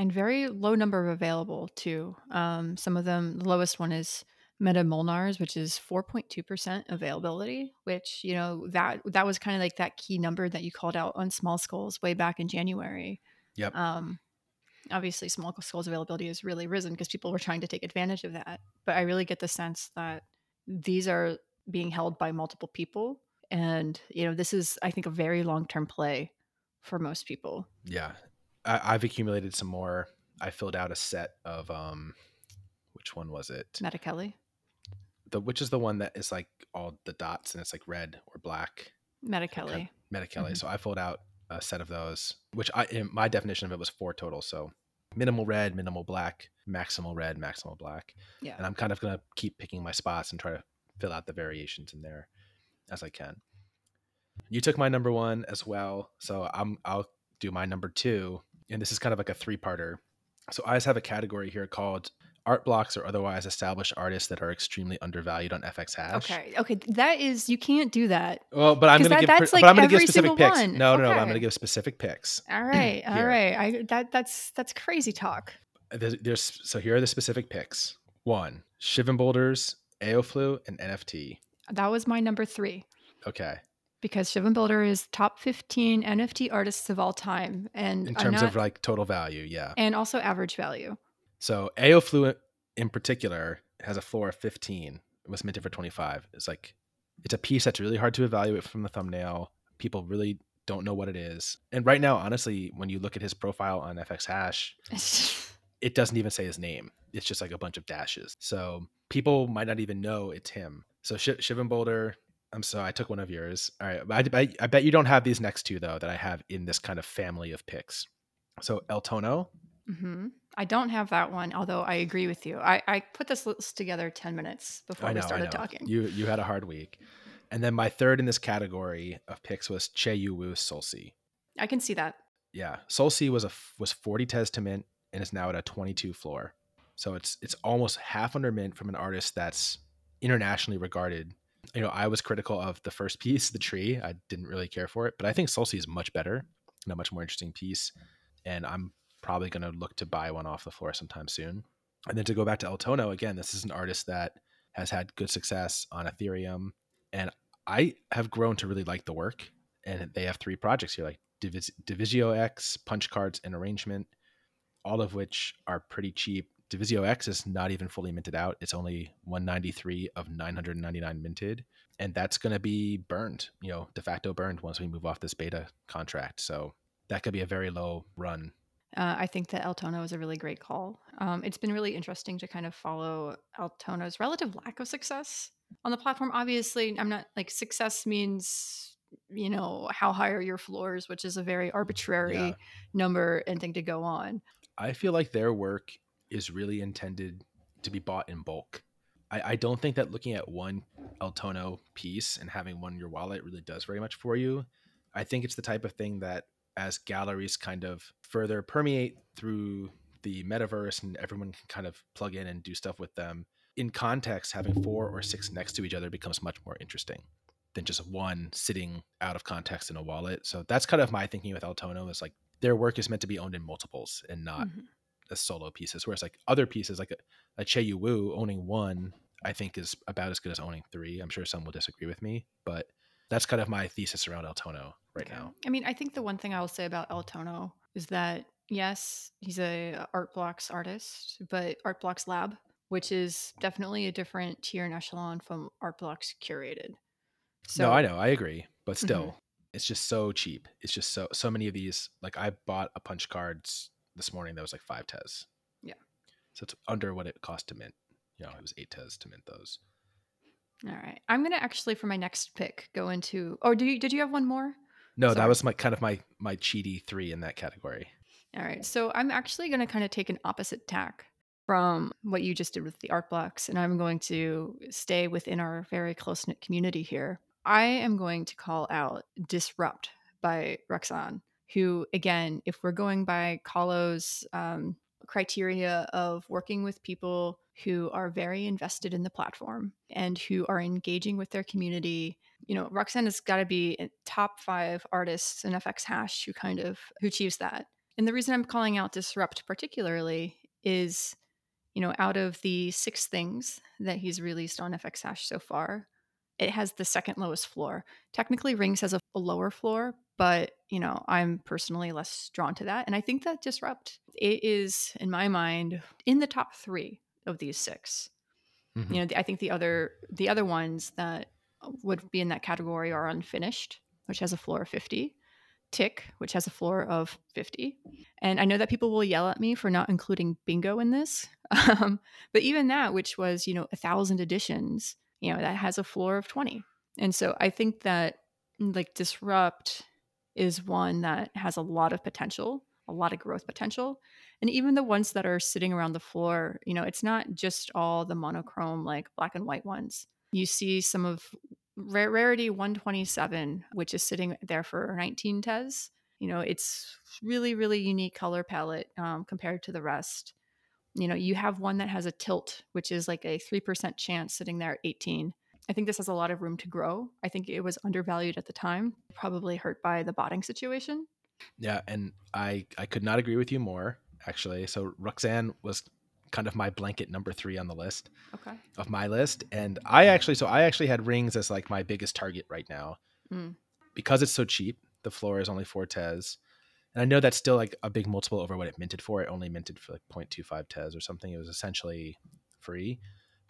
And very low number of available too. Um, some of them, the lowest one is Meta Molnars, which is 4.2% availability, which, you know, that that was kind of like that key number that you called out on small skulls way back in January. Yep. Um, obviously small skulls availability has really risen because people were trying to take advantage of that. But I really get the sense that these are being held by multiple people. And, you know, this is, I think, a very long term play for most people. Yeah. I, I've accumulated some more. I filled out a set of um which one was it? Meta Kelly the which is the one that is like all the dots and it's like red or black. Meta Kelly. Meta Kelly. Mm-hmm. So I filled out a set of those, which I in my definition of it was four total. So minimal red, minimal black, maximal red, maximal black. Yeah. And I'm kind of gonna keep picking my spots and try to fill out the variations in there as I can. You took my number one as well, so I'm I'll do my number two, and this is kind of like a three parter. So I just have a category here called art blocks or otherwise established artists that are extremely undervalued on FX Hash. Okay, okay, that is you can't do that. Well, but I'm going to give, that's like but I'm going to give specific picks. One. No, no, no, I'm going to give specific picks. All right, all right. I that that's that's crazy talk. There's, there's so here are the specific picks. One, Shvembldr's, Aoflu, and NFT. That was my number three. Okay. Because Shvembldr is top 15 NFT artists of all time. And in terms not, of like total value, yeah. And also average value. So Aofluent in particular has a floor of 15. It was minted for 25. It's like it's a piece that's really hard to evaluate from the thumbnail. People really don't know what it is. And right now, honestly, when you look at his profile on FX Hash, it doesn't even say his name. It's just like a bunch of dashes. So people might not even know it's him. So Sh- Shvembldr, I'm sorry, I took one of yours. All right, I, I, I, bet you don't have these next two though that I have in this kind of family of picks. So Eltono, Mm-hmm. I don't have that one, although I agree with you. I, I put this list together 10 minutes before know, we started talking. You you had a hard week. And then my third in this category of picks was Che-Yu Wu SoulSea. I can see that. Yeah. SoulSea was a was 40 testament and is now at a 22 floor. So it's it's almost half under mint from an artist that's internationally regarded. You know, I was critical of the first piece, the tree. I didn't really care for it, but I think SoulSea is much better and a much more interesting piece. And I'm probably going to look to buy one off the floor sometime soon. And then to go back to Eltono, again, this is an artist that has had good success on Ethereum. And I have grown to really like the work. And they have three projects here like Divis- Divisio X, Punch Cards, and Arrangement, all of which are pretty cheap. Divisio X is not even fully minted out. It's only 193 of 999 minted. And that's going to be burned, you know, de facto burned once we move off this beta contract. So that could be a very low run uh, I think that Eltono is a really great call. Um, it's been really interesting to kind of follow Eltono's relative lack of success on the platform. Obviously, I'm not like success means, you know, how high are your floors, which is a very arbitrary yeah. number and thing to go on. I feel like their work is really intended to be bought in bulk. I, I don't think that looking at one Eltono piece and having one in your wallet really does very much for you. I think it's the type of thing that as galleries kind of further permeate through the metaverse and everyone can kind of plug in and do stuff with them in context having four or six next to each other becomes much more interesting than just one sitting out of context in a wallet so that's kind of my thinking with Eltono is like their work is meant to be owned in multiples and not mm-hmm. As solo pieces whereas like other pieces like a, a Che-Yu Wu owning one I think is about as good as owning three I'm sure some will disagree with me but that's kind of my thesis around Eltono right okay. now. I mean, I think the one thing I will say about Eltono is that yes, he's a Art Blocks artist, but Art Blocks Lab which is definitely a different tier and echelon from Art Blocks curated. So no, I know, I agree, but Mhm. still, it's just so cheap. It's just so so many of these. Like I bought a punch cards this morning that was like five tes. Yeah. So it's under what it cost to mint. You know, it was eight tes to mint those. All right. I'm gonna actually for my next pick go into. Oh, did you did you have one more? No, that was my kind of my my cheaty three in that category. All right. So I'm actually gonna kind of take an opposite tack from what you just did with the art blocks, and I'm going to stay within our very close knit community here. I am going to call out Disrupt by Rudxane, who again, if we're going by Kaloh's um, criteria of working with people who are very invested in the platform and who are engaging with their community you know Rudxane has got to be top five artists in fx hash who kind of who achieves that. And the reason i'm calling out disrupt particularly is you know out of the six things that he's released on fx hash so far it has the second lowest floor. Technically rings has a lower floor but you know i'm personally less drawn to that and i think that disrupt it is in my mind in the top three of these 6 Mhm. you know i think the other the other ones that would be in that category are unfinished which has a floor of 50 tick which has a floor of 50 and i know that people will yell at me for not including bingo in this um, but even that which was you know a thousand editions you know that has a floor of 20 and so i think that like disrupt is one that has a lot of potential a lot of growth potential and even the ones that are sitting around the floor you know it's not just all the monochrome like black and white ones. You see some of rarity 127 which is sitting there for 19 tes you know it's really really unique color palette um, compared to the rest. You know you have one that has a tilt which is like a 3% chance sitting there at 18 i think this has a lot of room to grow i think it was undervalued at the time probably hurt by the botting situation Yeah, and I I could not agree with you more actually. So Rudxane was kind of my blanket number three on the list okay of my list, and I actually so I actually had rings as like my biggest target right now Mm. because it's so cheap. The floor is only four tes, and I know that's still like a big multiple over what it minted for. It only minted for like 0.25 tes or something. It was essentially free,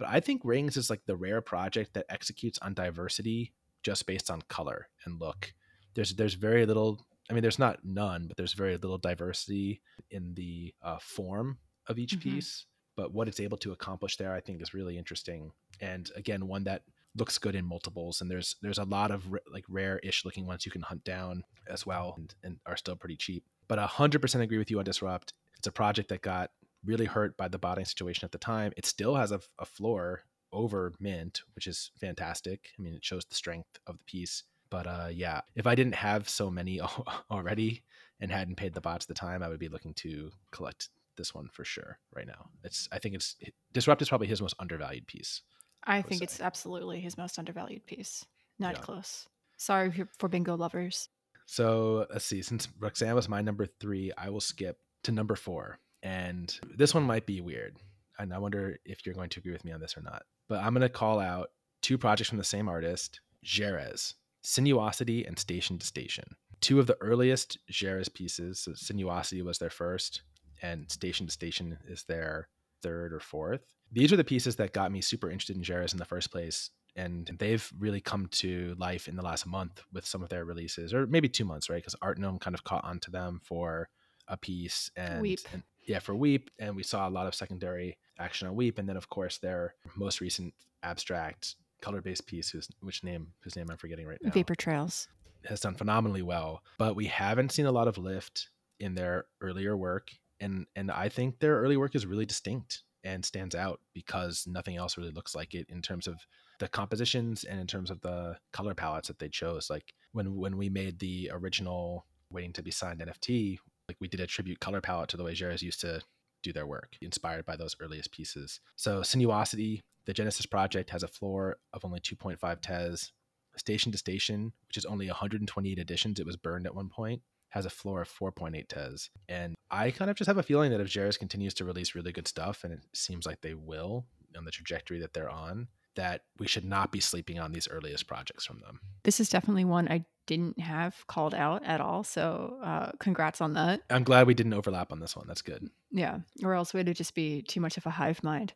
but I think rings is like the rare project that executes on diversity just based on color and look. There's there's very little. I mean, there's not none, but there's very little diversity in the uh, form of each Mhm. piece. But what it's able to accomplish there, I think, is really interesting. And again, one that looks good in multiples. And there's there's a lot of r- like rare-ish looking ones you can hunt down as well, and, and are still pretty cheap. But a hundred percent agree with you on Disrupt. It's a project that got really hurt by the botting situation at the time. It still has a, a floor over mint, which is fantastic. I mean, it shows the strength of the piece. But uh, yeah, if I didn't have so many already and hadn't paid the bots at the time, I would be looking to collect this one for sure right now. It's I think it's Disrupt is probably his most undervalued piece. i would think say. it's absolutely his most undervalued piece not Yeah. close sorry for- for bingo lovers So let's see. Since Rudxane was my number three, I will skip to number four. And this one might be weird. And I wonder if you're going to agree with me on this or not. But I'm going to call out two projects from the same artist Jeres, Sinuosity and Station to Station. Two of the earliest Jeres pieces. So Sinuosity was their first, and Station to Station is their third or fourth. These are the pieces that got me super interested in Jeres in the first place and they've really come to life in the last month with some of their releases, or maybe two months, right? Because Art Gnome kind of caught onto them for a piece and, and yeah, for Weep, and we saw a lot of secondary action on Weep, and then of course their most recent abstract color-based piece, whose which name whose name I'm forgetting right now, vapor trails has done phenomenally well. But we haven't seen a lot of lift in their earlier work, and and I think their early work is really distinct and stands out because nothing else really looks like it in terms of the compositions and in terms of the color palettes that they chose. Like when when we made the original waiting to be signed NFT, we did a tribute color palette to the way Jeres used to do their work, inspired by those earliest pieces. So Sinuosity, the Genesis project, has a floor of only 2.5 tes. Station to Station, which is only 128 editions, it was burned at one point, has a floor of 4.8 tes. And I kind of just have a feeling that if Jeres continues to release really good stuff, and it seems like they will on the trajectory that they're on, that we should not be sleeping on these earliest projects from them. This is definitely one I didn't have called out at all. So, uh, congrats on that. I'm glad we didn't overlap on this one. That's good. Yeah. Or else we'd just be too much of a hive mind.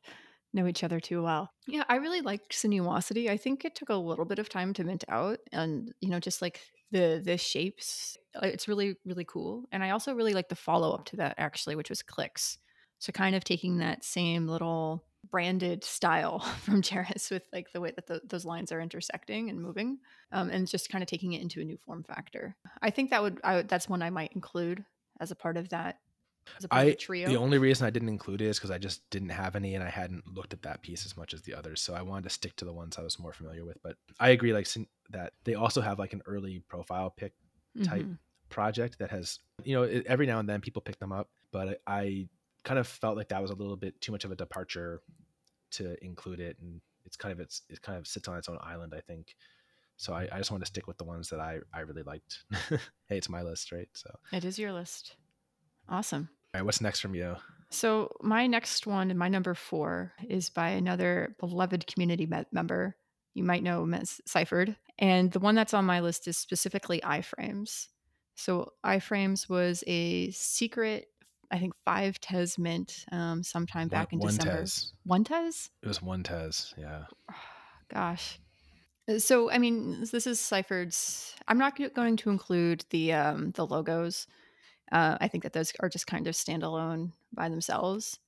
know each other too well. Yeah, I really liked Sinuosity. I think it took a little bit of time to mint out and, you know, just like the the shapes, uh, it's really really cool. And I also really like the follow up to that actually, which was Clicks. So kind of taking that same little branded style from Jeres with like the way that the, those lines are intersecting and moving, um, and just kind of taking it into a new form factor. I think that would, I that's one I might include as a part of that I the trio. The only reason I didn't include it is because I just didn't have any, and I hadn't looked at that piece as much as the others. So I wanted to stick to the ones I was more familiar with. But I agree, like that they also have like an early profile pick type mm-hmm. project that has, you know, every now and then people pick them up, but I kind of felt like that was a little bit too much of a departure to include it, and it's kind of it's it kind of sits on its own island, I think. So I, I just want to stick with the ones that I I really liked. hey, it's my list, right? So it is your list. Awesome. All right, what's next from you? So my next one, my number four, is by another beloved community me- member. You might know as Ciphrd. And the one that's on my list is specifically iframes. So iframes was a secret, I think five Tez mint um, sometime back in one December. Tez. One Tez? It was one Tez, yeah. Gosh. Uh, so I mean, this is Ciphrd's. I'm not going to include the um, the logos uh, I think that those are just kind of standalone by themselves.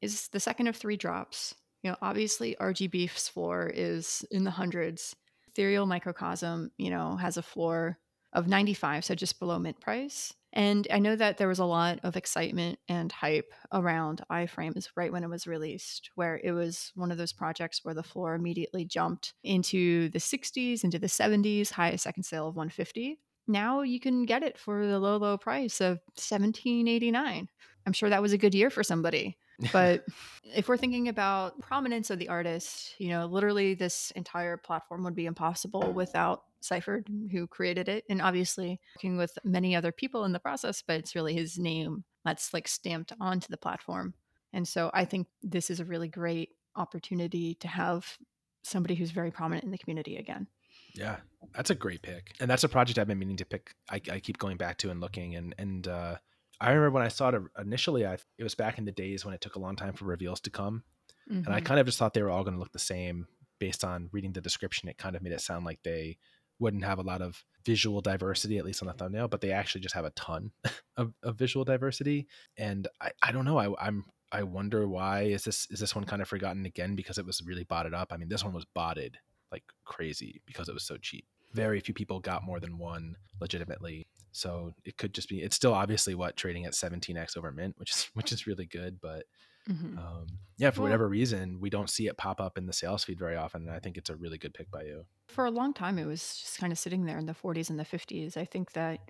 Is the second of three drops. You know, obviously RGB's floor is in the hundreds. Ethereal Microcosm, you know, has a floor of 95, so just below mint price. And I know that there was a lot of excitement and hype around iframes right when it was released, where it was one of those projects where the floor immediately jumped into the 60s, into the 70s, highest second sale of 150 now you can get it for the low low price of 1789 i'm sure that was a good year for somebody but if we're thinking about prominence of the artist you know literally this entire platform would be impossible without Ciphrd, who created it, and obviously working with many other people in the process, but it's really his name that's like stamped onto the platform. And so I think this is a really great opportunity to have somebody who's very prominent in the community again. Yeah, that's a great pick, and that's a project I've been meaning to pick. I, I keep going back to and looking, and and uh, I remember when I saw it initially. I it was back in the days when it took a long time for reveals to come, mm-hmm. and I mm-hmm. kind of just thought they were all going to look the same based on reading the description. It kind of made it sound like they wouldn't have a lot of visual diversity, at least on the thumbnail, but they actually just have a ton of, of visual diversity. And I, I don't know. I, I'm I wonder why is this is this one kind of forgotten again because it was really botted up. I mean, this one was botted like crazy because it was so cheap. Very few people got more than one legitimately. So it could just be it's still obviously what trading at 17x over mint, which is which is really good, but mm-hmm. um, yeah, for well, whatever reason, we don't see it pop up in the sales feed very often. And I think it's a really good pick by you. For a long time, it was just kind of sitting there in the 40s and the 50s. I think that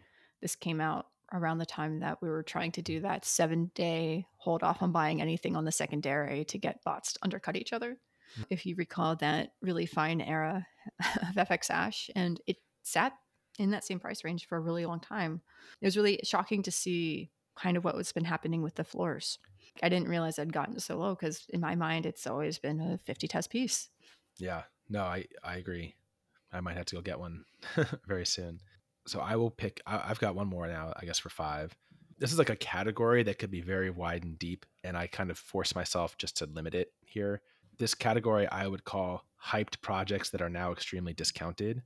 this came out around the time that we were trying to do that seven day hold off on buying anything on the secondary to get bots to undercut each other if you recall that really fine era of FX Hash, and it sat in that same price range for a really long time. It was really shocking to see kind of what was been happening with the floors. I didn't realize I'd gotten so low because in my mind it's always been a 50 test piece. Yeah, no, I I agree. I might have to go get one very soon. So I will pick. I, I've got one more now. I guess for five. This is like a category that could be very wide and deep, and I kind of force myself just to limit it here this category I would call hyped projects that are now extremely discounted.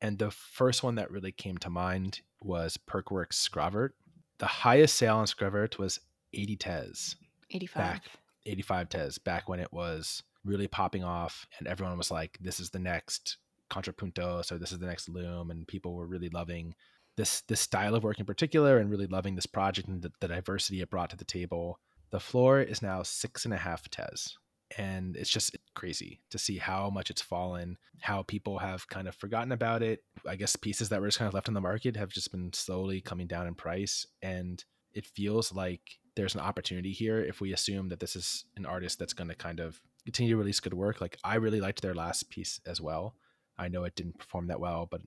And the first one that really came to mind was Perkwerk's Skravert. The highest sale on Skravert was 80 Tez. 85. Back, 85 Tez, back when it was really popping off and everyone was like, this is the next Contrapunto, so this is the next Loom, and people were really loving this this style of work in particular and really loving this project and the, the diversity it brought to the table. The floor is now six and a half Tez and it's just crazy to see how much it's fallen how people have kind of forgotten about it i guess pieces that were just kind of left on the market have just been slowly coming down in price and it feels like there's an opportunity here if we assume that this is an artist that's going to kind of continue to release good work like i really liked their last piece as well i know it didn't perform that well but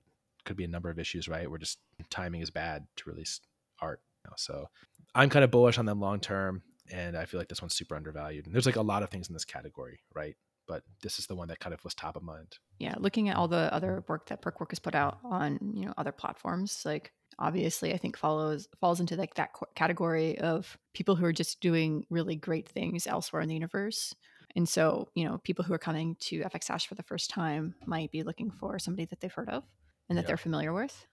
could be a number of issues right where just timing is bad to release art so i'm kind of bullish on them long term and I feel like this one's super undervalued. And there's like a lot of things in this category, right? But this is the one that kind of was top of mind. Yeah, looking at all the other work that Perkwerk has put out on you know other platforms, like obviously I think follows falls into like that category of people who are just doing really great things elsewhere in the universe. And so, you know, people who are coming to FX Hash for the first time might be looking for somebody that they've heard of and that they're familiar with.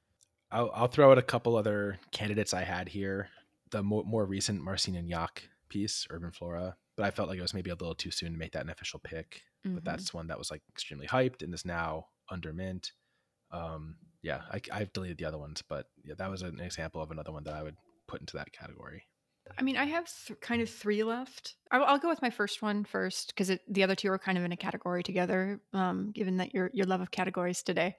I'll, I'll throw out a couple other candidates I had here. The more, more recent Marcin Ignac piece, Urban Flora, but I felt like it was maybe a little too soon to make that an official pick. But Mhm. that's one that was like extremely hyped and is now under mint. Um, yeah, I, I've deleted the other ones, but yeah, that was an example of another one that I would put into that category. I mean, I have th- kind of three left. I'll, I'll go with my first one first because the other two are kind of in a category together. Um, given that your your love of categories today,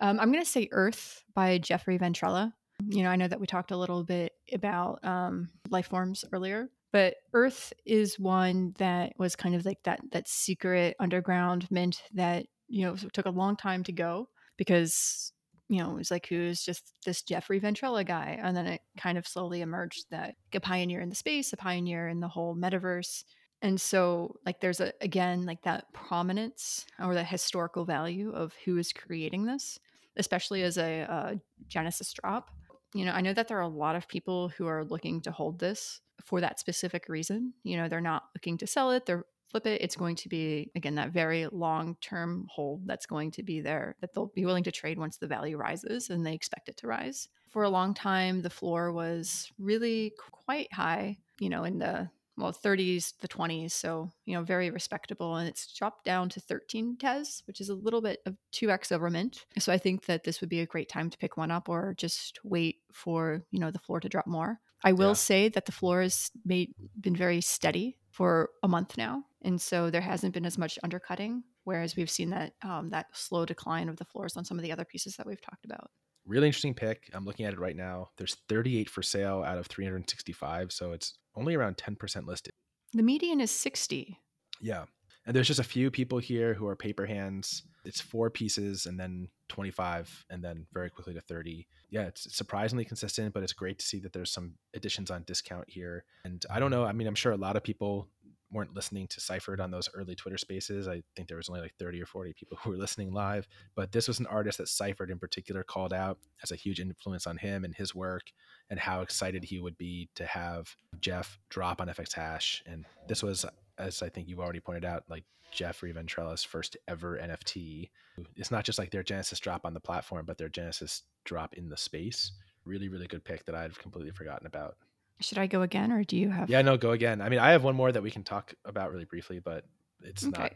um, I'm going to say Earth by Jeffrey Ventrella. You know, I know that we talked a little bit about um, life forms earlier, but Earth is one that was kind of like that that secret underground mint that you know took a long time to go because you know, it was like who's just this Jeffrey Ventrella guy. And then it kind of slowly emerged that a pioneer in the space, a pioneer in the whole metaverse. And so, like, there's a, again, like that prominence or the historical value of who is creating this, especially as a, uh Genesis drop. You know, I know that there are a lot of people who are looking to hold this for that specific reason. You know, they're not looking to sell it, they're flip it, it's going to be again that very long term hold that's going to be there that they'll be willing to trade once the value rises and they expect it to rise. For a long time, the floor was really quite high, you know, in the well 30s, the 20s, so you know, very respectable, and it's dropped down to 13 tes, which is a little bit of 2x over mint. So I think that this would be a great time to pick one up or just wait for you know the floor to drop more. I will Yeah. say that the floor has made been very steady for a month now, and so there hasn't been as much undercutting. Whereas we've seen that um, that slow decline of the floors on some of the other pieces that we've talked about. Really interesting pick. I'm looking at it right now. There's 38 for sale out of 365, so it's only around 10% listed. The median is 60. Yeah. And there's just a few people here who are paper hands. It's four pieces and then 25 and then very quickly to 30. Yeah, it's surprisingly consistent, but it's great to see that there's some additions on discount here. And I don't mm-hmm. know, I mean, I'm sure a lot of people weren't listening to Ciphrd on those early Twitter spaces. I think there was only like 30 or 40 people who were listening live, but this was an artist that Ciphrd in particular called out as a huge influence on him and his work and how excited he would be to have Jeff drop on FX Hash. And this was, as I think you've already pointed out, like Jeffrey Ventrella's first ever NFT. It's not just like their Genesis drop on the platform, but their Genesis drop in the space. Really, really good pick that I've completely forgotten about. Should I go again, or do you have? Yeah, no, go again. I mean, I have one more that we can talk about really briefly, but it's not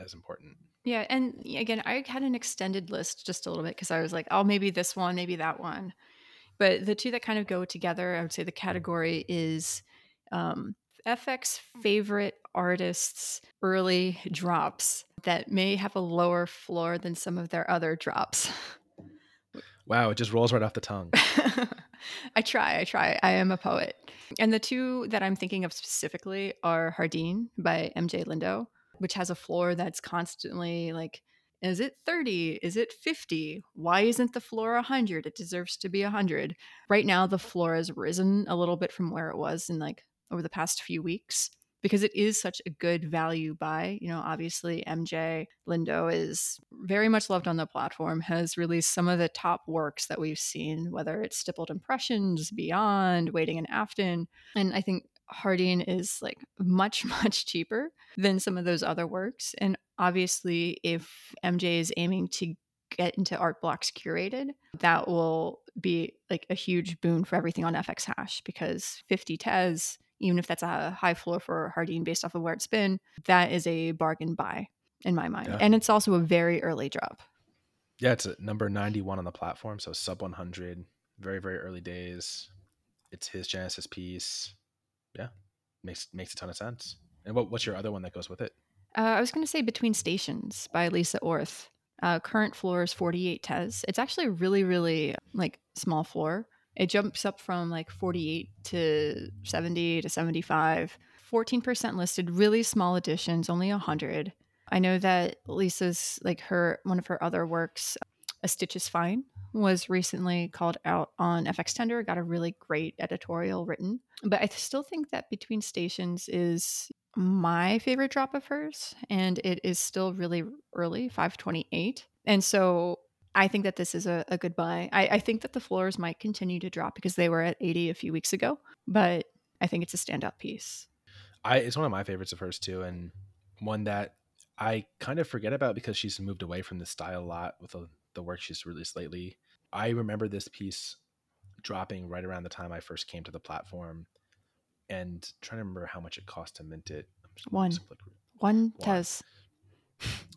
as important. Yeah, and again, I had an extended list just a little bit because I was like, oh, maybe this one, maybe that one. But the two that kind of go together, I would say the category is um, FX favorite artists' early drops that may have a lower floor than some of their other drops. Wow, it just rolls right off the tongue. I try, I try. I am a poet. And the two that I'm thinking of specifically are Hardin by MJ Lindo, which has a floor that's constantly like, is it 30? Is it 50? Why isn't the floor 100? It deserves to be 100. Right now, the floor has risen a little bit from where it was in like over the past few weeks because it is such a good value buy. You know, obviously MJ Lindo is very much loved on the platform, has released some of the top works that we've seen, whether it's Stippled Impressions, Beyond, Waiting in Afton. And I think Harding is like much, much cheaper than some of those other works. And obviously, if MJ is aiming to get into art blocks curated, that will be like a huge boon for everything on FX Hash because 50 TES, even if that's a high floor for Hardin based off of where it's been, that is a bargain buy in my mind. Yeah. And it's also a very early drop. Yeah, it's at number 91 on the platform, so sub 100, very, very early days. It's his Genesis piece. Yeah, makes makes a ton of sense. And what, what's your other one that goes with it? Uh, I was going to say Between Stations by Lisa Orth. Uh, current floor is 48 tes. It's actually a really, really like small floor. It jumps up from like 48 to 70 to 75. 14% listed, really small editions, only 100. I know that Lisa's like her one of her other works, A Stitch is Fine, was recently called out on FX Tender, got a really great editorial written. But I still think that Between Stations is my favorite drop of hers, and it is still really early, 528. And so I think that this is a, a good buy. I, I think that the floors might continue to drop because they were at 80 a few weeks ago, but I think it's a standout piece. I it's one of my favorites of hers too, and one that I kind of forget about because she's moved away from the style a lot with the, the work she's released lately. I remember this piece dropping right around the time I first came to the platform and trying to remember how much it cost to mint it. One. One Tez.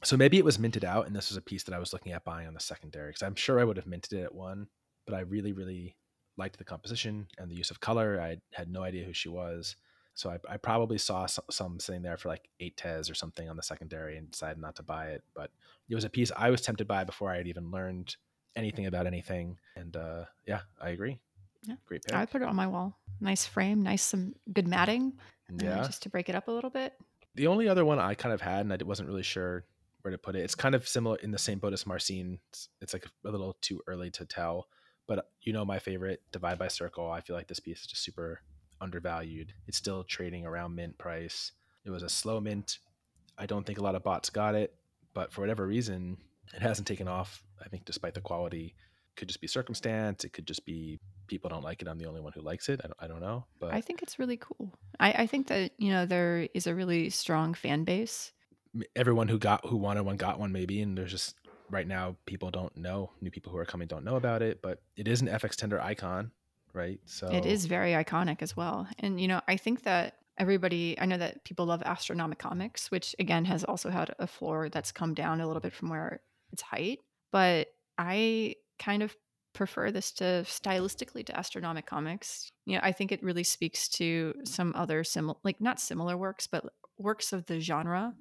So maybe it was minted out, and this was a piece that I was looking at buying on the secondary because I'm sure I would have minted it at one, but I really, really liked the composition and the use of color. I had no idea who she was. So I, I probably saw some, some, sitting there for like eight Tez or something on the secondary and decided not to buy it. But it was a piece I was tempted by before I had even learned anything about anything. And uh, yeah, I agree. Yeah. Great pick. I would put it on my wall. Nice frame, nice some good matting. Uh, yeah. Just to break it up a little bit. The only other one I kind of had, and I wasn't really sure where to put it. It's kind of similar in the same boat as Marcin. It's, it's like a little too early to tell. But you know my favorite, Divide by Circle. I feel like this piece is just super undervalued. It's still trading around mint price. It was a slow mint. I don't think a lot of bots got it, but for whatever reason, it hasn't taken off. I think despite the quality, could just be circumstance. It could just be people don't like it. I'm the only one who likes it. I don't, I don't know, but I think it's really cool. I, I think that you know there is a really strong fan base. Everyone who got who wanted one got one maybe, and there's just right now people don't know. New people who are coming don't know about it, but it is an FX tender icon right? So it is very iconic as well. And you know, I think that everybody I know that people love Astronomicomics, which again has also had a floor that's come down a little bit from where its height, but I kind of prefer this to stylistically to Astronomicomics. You know, I think it really speaks to some other similar like not similar works, but works of the genre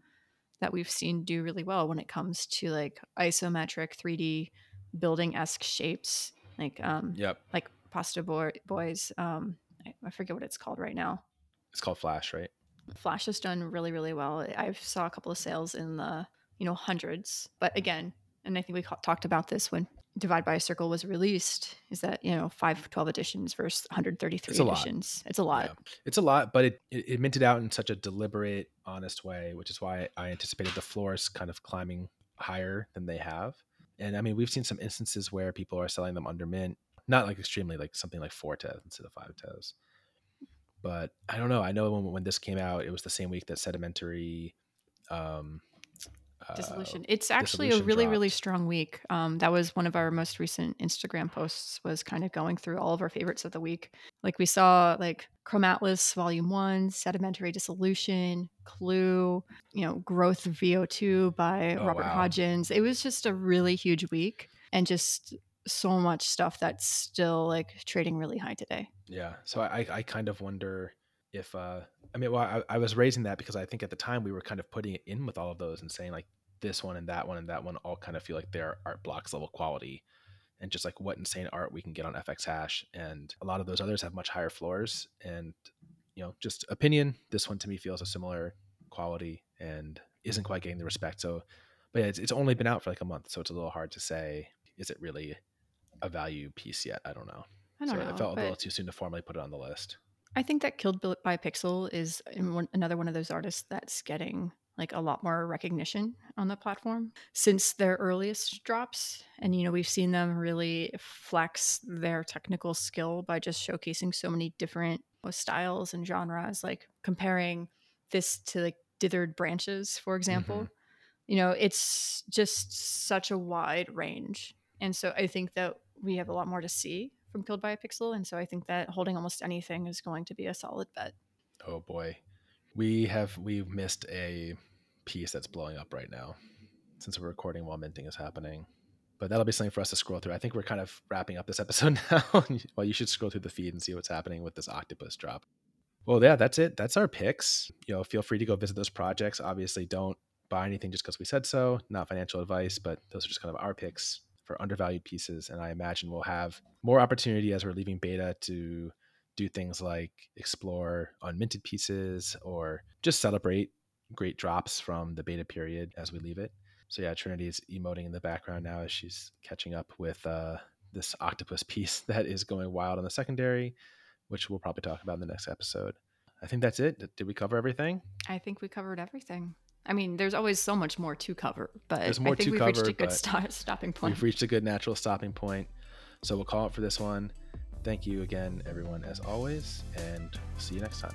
that we've seen do really well when it comes to like isometric 3D building esque shapes. Like um yep. like Pasta Boy, Boys. Um, I, I forget what it's called right now. It's called Flash, right? Flash has done really, really well. I saw a couple of sales in the you know hundreds, but again, and I think we talked about this when Divide by a Circle was released. Is that you know five twelve editions versus 133 it's editions? Lot. It's a lot. Yeah. It's a lot, but it, it, it minted out in such a deliberate, honest way, which is why I anticipated the floors kind of climbing higher than they have. And I mean, we've seen some instances where people are selling them under mint not like extremely like something like four Tez instead of five Tez. But I don't know. I know when, when this came out, it was the same week that Sedimentary um, dissolution. It's actually dissolution a really dropped. really strong week. Um, that was one of our most recent Instagram posts. Was kind of going through all of our favorites of the week. Like we saw like Chromatlas Volume One, Sedimentary Dissolution, Clue, you know, Growth VO2 by oh, Robert wow. Hodgins. It was just a really huge week, and just so much stuff that's still like trading really high today. Yeah. So I, I kind of wonder if, uh, I mean, well, I, I was raising that because I think at the time we were kind of putting it in with all of those and saying like this one and that one and that one all kind of feel like they're art blocks level quality and just like what insane art we can get on fxhash. And a lot of those others have much higher floors and, you know, just opinion. This one to me feels a similar quality and isn't quite getting the respect. So, but yeah, it's, it's only been out for like a month. So it's a little hard to say, is it really a value piece yet. I don't know. I don't so know. It felt a little too soon to formally put it on the list. I think that Killed by Pixel is another one of those artists that's getting like a lot more recognition on the platform since their earliest drops. And, you know, we've seen them really flex their technical skill by just showcasing so many different styles and genres, like comparing this to like dithered branches, for example. Mm-hmm. You know, it's just such a wide range. And so I think that we have a lot more to see from Killed by a Pixel. And so I think that holding almost anything is going to be a solid bet. Oh boy. We have we've missed a piece that's blowing up right now since we're recording while minting is happening. But that'll be something for us to scroll through. I think we're kind of wrapping up this episode now. well, you should scroll through the feed and see what's happening with this octopus drop. Well, yeah, that's it. That's our picks. You know, feel free to go visit those projects. Obviously, don't buy anything just because we said so. Not financial advice, but those are just kind of our picks for undervalued pieces. And I imagine we'll have more opportunity as we're leaving beta to do things like explore unminted pieces or just celebrate great drops from the beta period as we leave it. So yeah, Trinity is emoting in the background now as she's catching up with uh, this octopus piece that is going wild on the secondary, which we'll probably talk about in the next episode. I think that's it. Did we cover everything? I think we covered everything. I mean, there's always so much more to cover, but there's more I think to we've cover, reached a good st- stopping point. We've reached a good natural stopping point. So we'll call it for this one. Thank you again, everyone, as always, and see you next time.